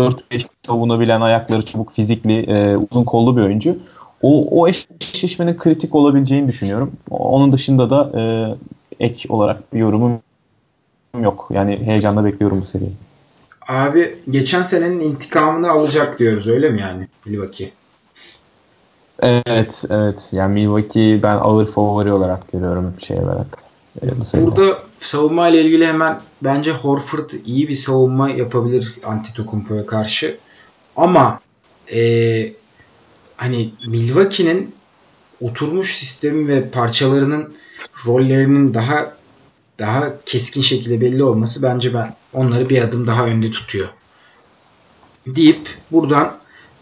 4-5 savunabilen ayakları çabuk fizikli, e, uzun kollu bir oyuncu. O, o eşleşmenin kritik olabileceğini düşünüyorum. Onun dışında da e, ek olarak bir yorumum yok. Yani heyecanla bekliyorum bu seriyi. Abi geçen senenin intikamını alacak diyoruz öyle mi yani Milwaukee? Evet, evet. Yani Milwaukee ben ağır favori olarak görüyorum şey olarak. E, bu Burada savunma ile ilgili hemen bence Horford iyi bir savunma yapabilir Antetokounmpo'ya karşı. Ama e, hani Milwaukee'nin oturmuş sistemi ve parçalarının rollerinin daha daha keskin şekilde belli olması bence ben onları bir adım daha önde tutuyor. Deyip buradan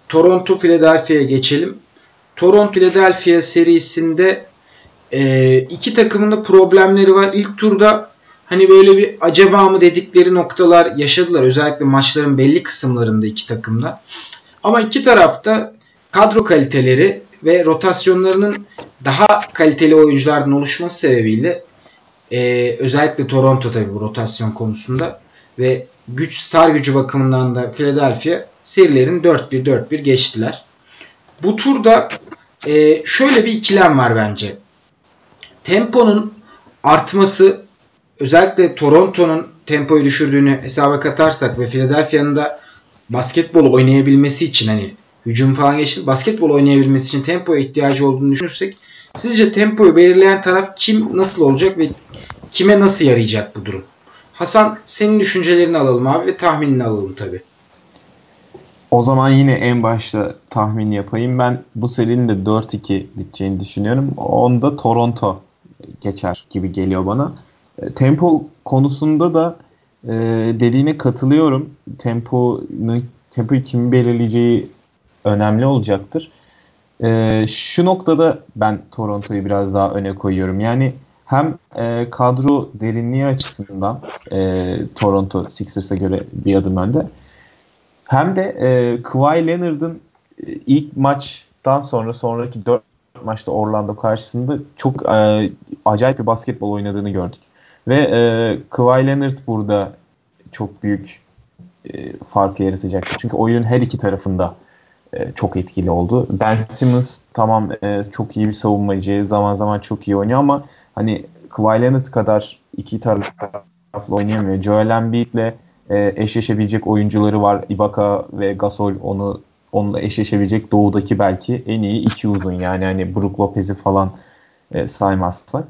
Toronto Philadelphia'ya geçelim. Toronto Philadelphia serisinde e, iki takımın da problemleri var. İlk turda hani böyle bir acaba mı dedikleri noktalar yaşadılar. Özellikle maçların belli kısımlarında iki takımda. Ama iki tarafta kadro kaliteleri ve rotasyonlarının daha kaliteli oyunculardan oluşması sebebiyle e, özellikle Toronto tabii bu rotasyon konusunda ve güç star gücü bakımından da Philadelphia serilerin 4-1-4-1 geçtiler. Bu turda e, şöyle bir ikilem var bence. Temponun artması özellikle Toronto'nun tempoyu düşürdüğünü hesaba katarsak ve Philadelphia'nın da basketbol oynayabilmesi için hani hücum falan geçti. Basketbol oynayabilmesi için tempoya ihtiyacı olduğunu düşünürsek sizce tempoyu belirleyen taraf kim nasıl olacak ve kime nasıl yarayacak bu durum? Hasan senin düşüncelerini alalım abi ve tahminini alalım tabi. O zaman yine en başta tahmin yapayım. Ben bu serinin de 4-2 biteceğini düşünüyorum. Onda Toronto geçer gibi geliyor bana. E, tempo konusunda da e, dediğine katılıyorum. Tempo tempoyu kim belirleyeceği önemli olacaktır. E, şu noktada ben Toronto'yu biraz daha öne koyuyorum. Yani hem e, kadro derinliği açısından e, Toronto Sixers'a göre bir adım önde. Hem de e, Kawhi Leonard'ın e, ilk maçtan sonra sonraki dört maçta Orlando karşısında çok e, acayip bir basketbol oynadığını gördük. Ve e, Kawhi Leonard burada çok büyük e, farkı yaratacak. Çünkü oyun her iki tarafında e, çok etkili oldu. Ben Simmons tamam e, çok iyi bir savunmacı, zaman zaman çok iyi oynuyor ama hani Kawhi Leonard kadar iki taraflı oynayamıyor. Joel Embiid'le e, eşleşebilecek oyuncuları var. Ibaka ve Gasol onu onunla eşleşebilecek doğudaki belki en iyi iki uzun yani hani Brook Lopez'i falan e, saymazsak.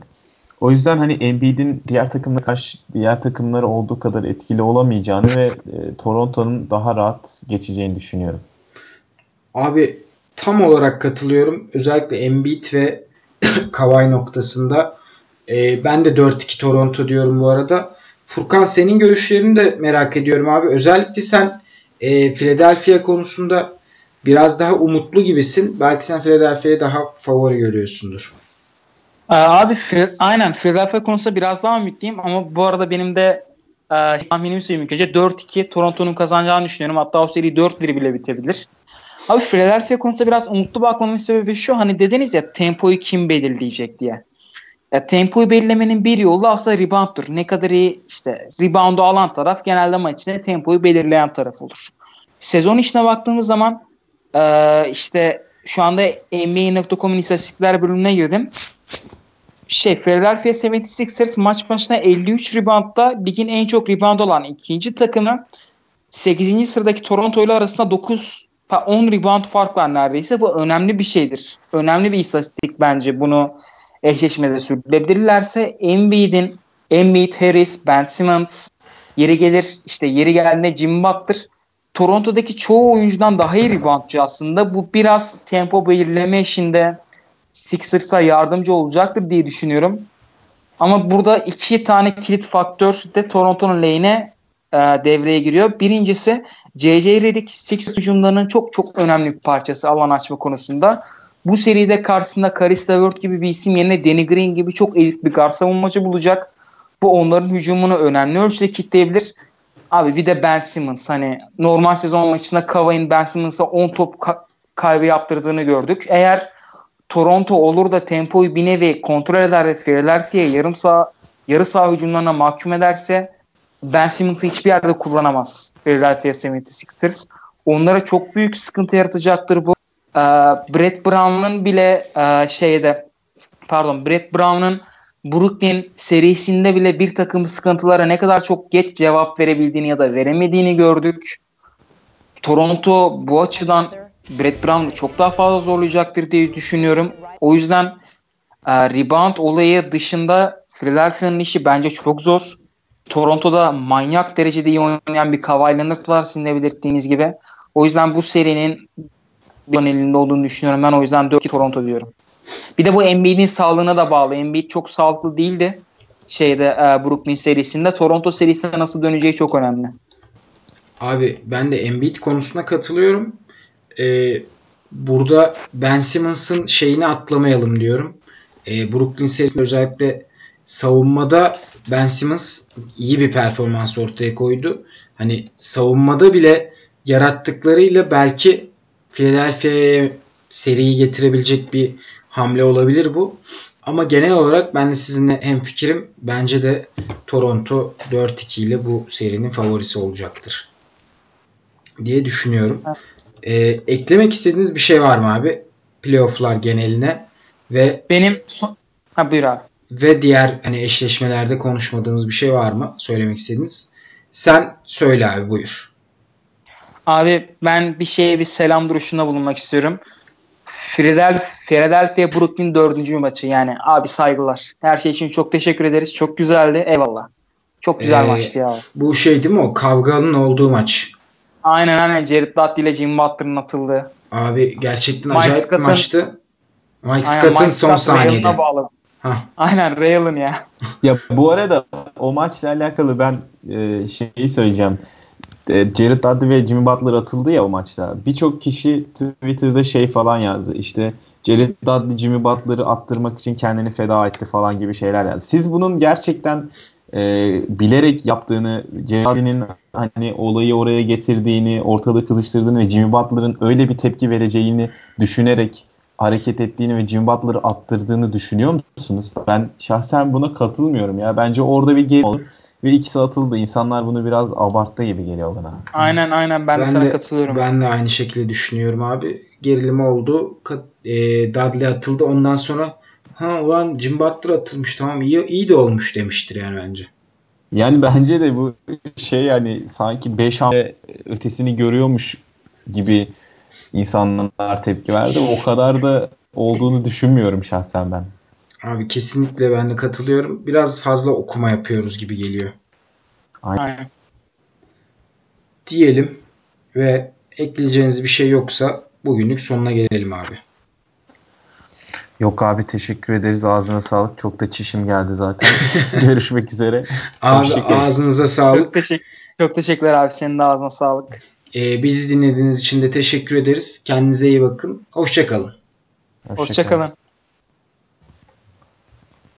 O yüzden hani Embiid'in diğer takımlara karşı diğer takımlara olduğu kadar etkili olamayacağını ve e, Toronto'nun daha rahat geçeceğini düşünüyorum. Abi tam olarak katılıyorum. Özellikle Embiid ve Kawhi noktasında. E, ben de 4-2 Toronto diyorum bu arada. Furkan senin görüşlerini de merak ediyorum abi. Özellikle sen e, Philadelphia konusunda biraz daha umutlu gibisin. Belki sen Philadelphia'yı daha favori görüyorsundur. Abi aynen Philadelphia konusunda biraz daha ümitliyim ama bu arada benim de e, tahminimi söyleyeyim ilk önce 4-2 Toronto'nun kazanacağını düşünüyorum. Hatta o seri 4-1 bile bitebilir. Abi Philadelphia konusunda biraz umutlu bakmamın sebebi şu. Hani dediniz ya tempoyu kim belirleyecek diye. Ya tempoyu belirlemenin bir yolu aslında rebound'dur. Ne kadar iyi işte rebound'u alan taraf genelde maç içinde tempoyu belirleyen taraf olur. Sezon içine baktığımız zaman e, işte şu anda NBA.com'un istatistikler bölümüne girdim. Şey Philadelphia 76ers maç başına 53 reboundda ligin en çok rebound olan ikinci takımı 8. sıradaki Toronto ile arasında 9 10 rebound fark var neredeyse. Bu önemli bir şeydir. Önemli bir istatistik bence bunu eşleşmede sürdürebilirlerse Embiid'in Embiid, Harris, Ben Simmons yeri gelir işte yeri geldiğinde Jim Butler Toronto'daki çoğu oyuncudan daha iyi reboundçı aslında. Bu biraz tempo belirleme işinde Sixers'a yardımcı olacaktır diye düşünüyorum. Ama burada iki tane kilit faktör de Toronto'nun lehine e, devreye giriyor. Birincisi J.J. Redick Sixers hücumlarının çok çok önemli bir parçası alan açma konusunda. Bu seride karşısında Caris LeVert gibi bir isim yerine Danny Green gibi çok elit bir guard savunmacı bulacak. Bu onların hücumunu önemli ölçüde kitleyebilir. Abi bir de Ben Simmons hani normal sezon maçında Kawhi'nin Ben Simmons'a 10 top ka- kaybı yaptırdığını gördük. Eğer Toronto olur da tempoyu bir nevi kontrol eder ve Philadelphia'ya yarım sağ yarı saha hücumlarına mahkum ederse Ben Simmons'ı hiçbir yerde kullanamaz Philadelphia 76ers. Onlara çok büyük sıkıntı yaratacaktır bu. Ee, Brett Brown'un bile e, şeyde pardon Brett Brown'un Brooklyn serisinde bile bir takım sıkıntılara ne kadar çok geç cevap verebildiğini ya da veremediğini gördük. Toronto bu açıdan Brett Brown'u çok daha fazla zorlayacaktır diye düşünüyorum. O yüzden e, rebound olayı dışında Philadelphia'nın işi bence çok zor. Toronto'da manyak derecede iyi oynayan bir Kawhi Leonard var sizin de belirttiğiniz gibi. O yüzden bu serinin bir elinde olduğunu düşünüyorum. Ben o yüzden 4-2 Toronto diyorum. Bir de bu Embiid'in sağlığına da bağlı. Embiid çok sağlıklı değildi şeyde e, Brooklyn serisinde. Toronto serisinde nasıl döneceği çok önemli. Abi ben de Embiid konusuna katılıyorum. Ee, burada Ben Simmons'ın şeyini atlamayalım diyorum. Ee, Brooklyn serisinde özellikle savunmada Ben Simmons iyi bir performans ortaya koydu. Hani savunmada bile yarattıklarıyla belki Philadelphia'ya seriyi getirebilecek bir hamle olabilir bu. Ama genel olarak ben de sizinle hem fikrim. Bence de Toronto 4-2 ile bu serinin favorisi olacaktır. Diye düşünüyorum. Ee, eklemek istediğiniz bir şey var mı abi? Playoff'lar geneline ve benim son... ha buyur abi. Ve diğer hani eşleşmelerde konuşmadığımız bir şey var mı? Söylemek istediğiniz. Sen söyle abi buyur. Abi ben bir şeye bir selam duruşunda bulunmak istiyorum. Philadelphia, Brooklyn dördüncü maçı yani abi saygılar. Her şey için çok teşekkür ederiz. Çok güzeldi. Eyvallah. Çok güzel ee, maçtı ya. Bu şey değil mi o kavganın olduğu maç? Aynen aynen. Jared Dudley ile Jim Butler'ın atıldığı. Abi gerçekten Mike acayip Scott'ın, bir maçtı. Mike Scott'ın son saniyede. Aynen Raylan ya. ya bu arada o maçla alakalı ben e, şeyi söyleyeceğim. E, Jared Dudley ve Jimmy Butler atıldı ya o maçta. Birçok kişi Twitter'da şey falan yazdı. İşte Jared Dudley Jimmy Butler'ı attırmak için kendini feda etti falan gibi şeyler yazdı. Siz bunun gerçekten e, bilerek yaptığını, Jared Dudley'nin hani olayı oraya getirdiğini, ortalığı kızıştırdığını ve Jimmy Butler'ın öyle bir tepki vereceğini düşünerek hareket ettiğini ve Jimmy Butler'ı attırdığını düşünüyor musunuz? Ben şahsen buna katılmıyorum ya. Bence orada bir game olur ve ikisi atıldı. İnsanlar bunu biraz abarttı gibi geliyor bana. Aynen aynen ben, ben de sana katılıyorum. Ben de aynı şekilde düşünüyorum abi. Gerilim oldu. E, Dudley atıldı. Ondan sonra ha ulan Jim Butler atılmış tamam iyi, iyi de olmuş demiştir yani bence. Yani bence de bu şey yani sanki 5 hamle ötesini görüyormuş gibi insanlar tepki verdi. O kadar da olduğunu düşünmüyorum şahsen ben. Abi kesinlikle ben de katılıyorum. Biraz fazla okuma yapıyoruz gibi geliyor. Aynen. Diyelim ve ekleyeceğiniz bir şey yoksa bugünlük sonuna gelelim abi. Yok abi teşekkür ederiz. Ağzına sağlık. Çok da çişim geldi zaten. Görüşmek üzere. Abi ağzınıza sağlık. Çok, teşekkür, çok teşekkürler abi. Senin de ağzına sağlık. Ee, bizi dinlediğiniz için de teşekkür ederiz. Kendinize iyi bakın. Hoşçakalın. Hoşçakalın. Hoşça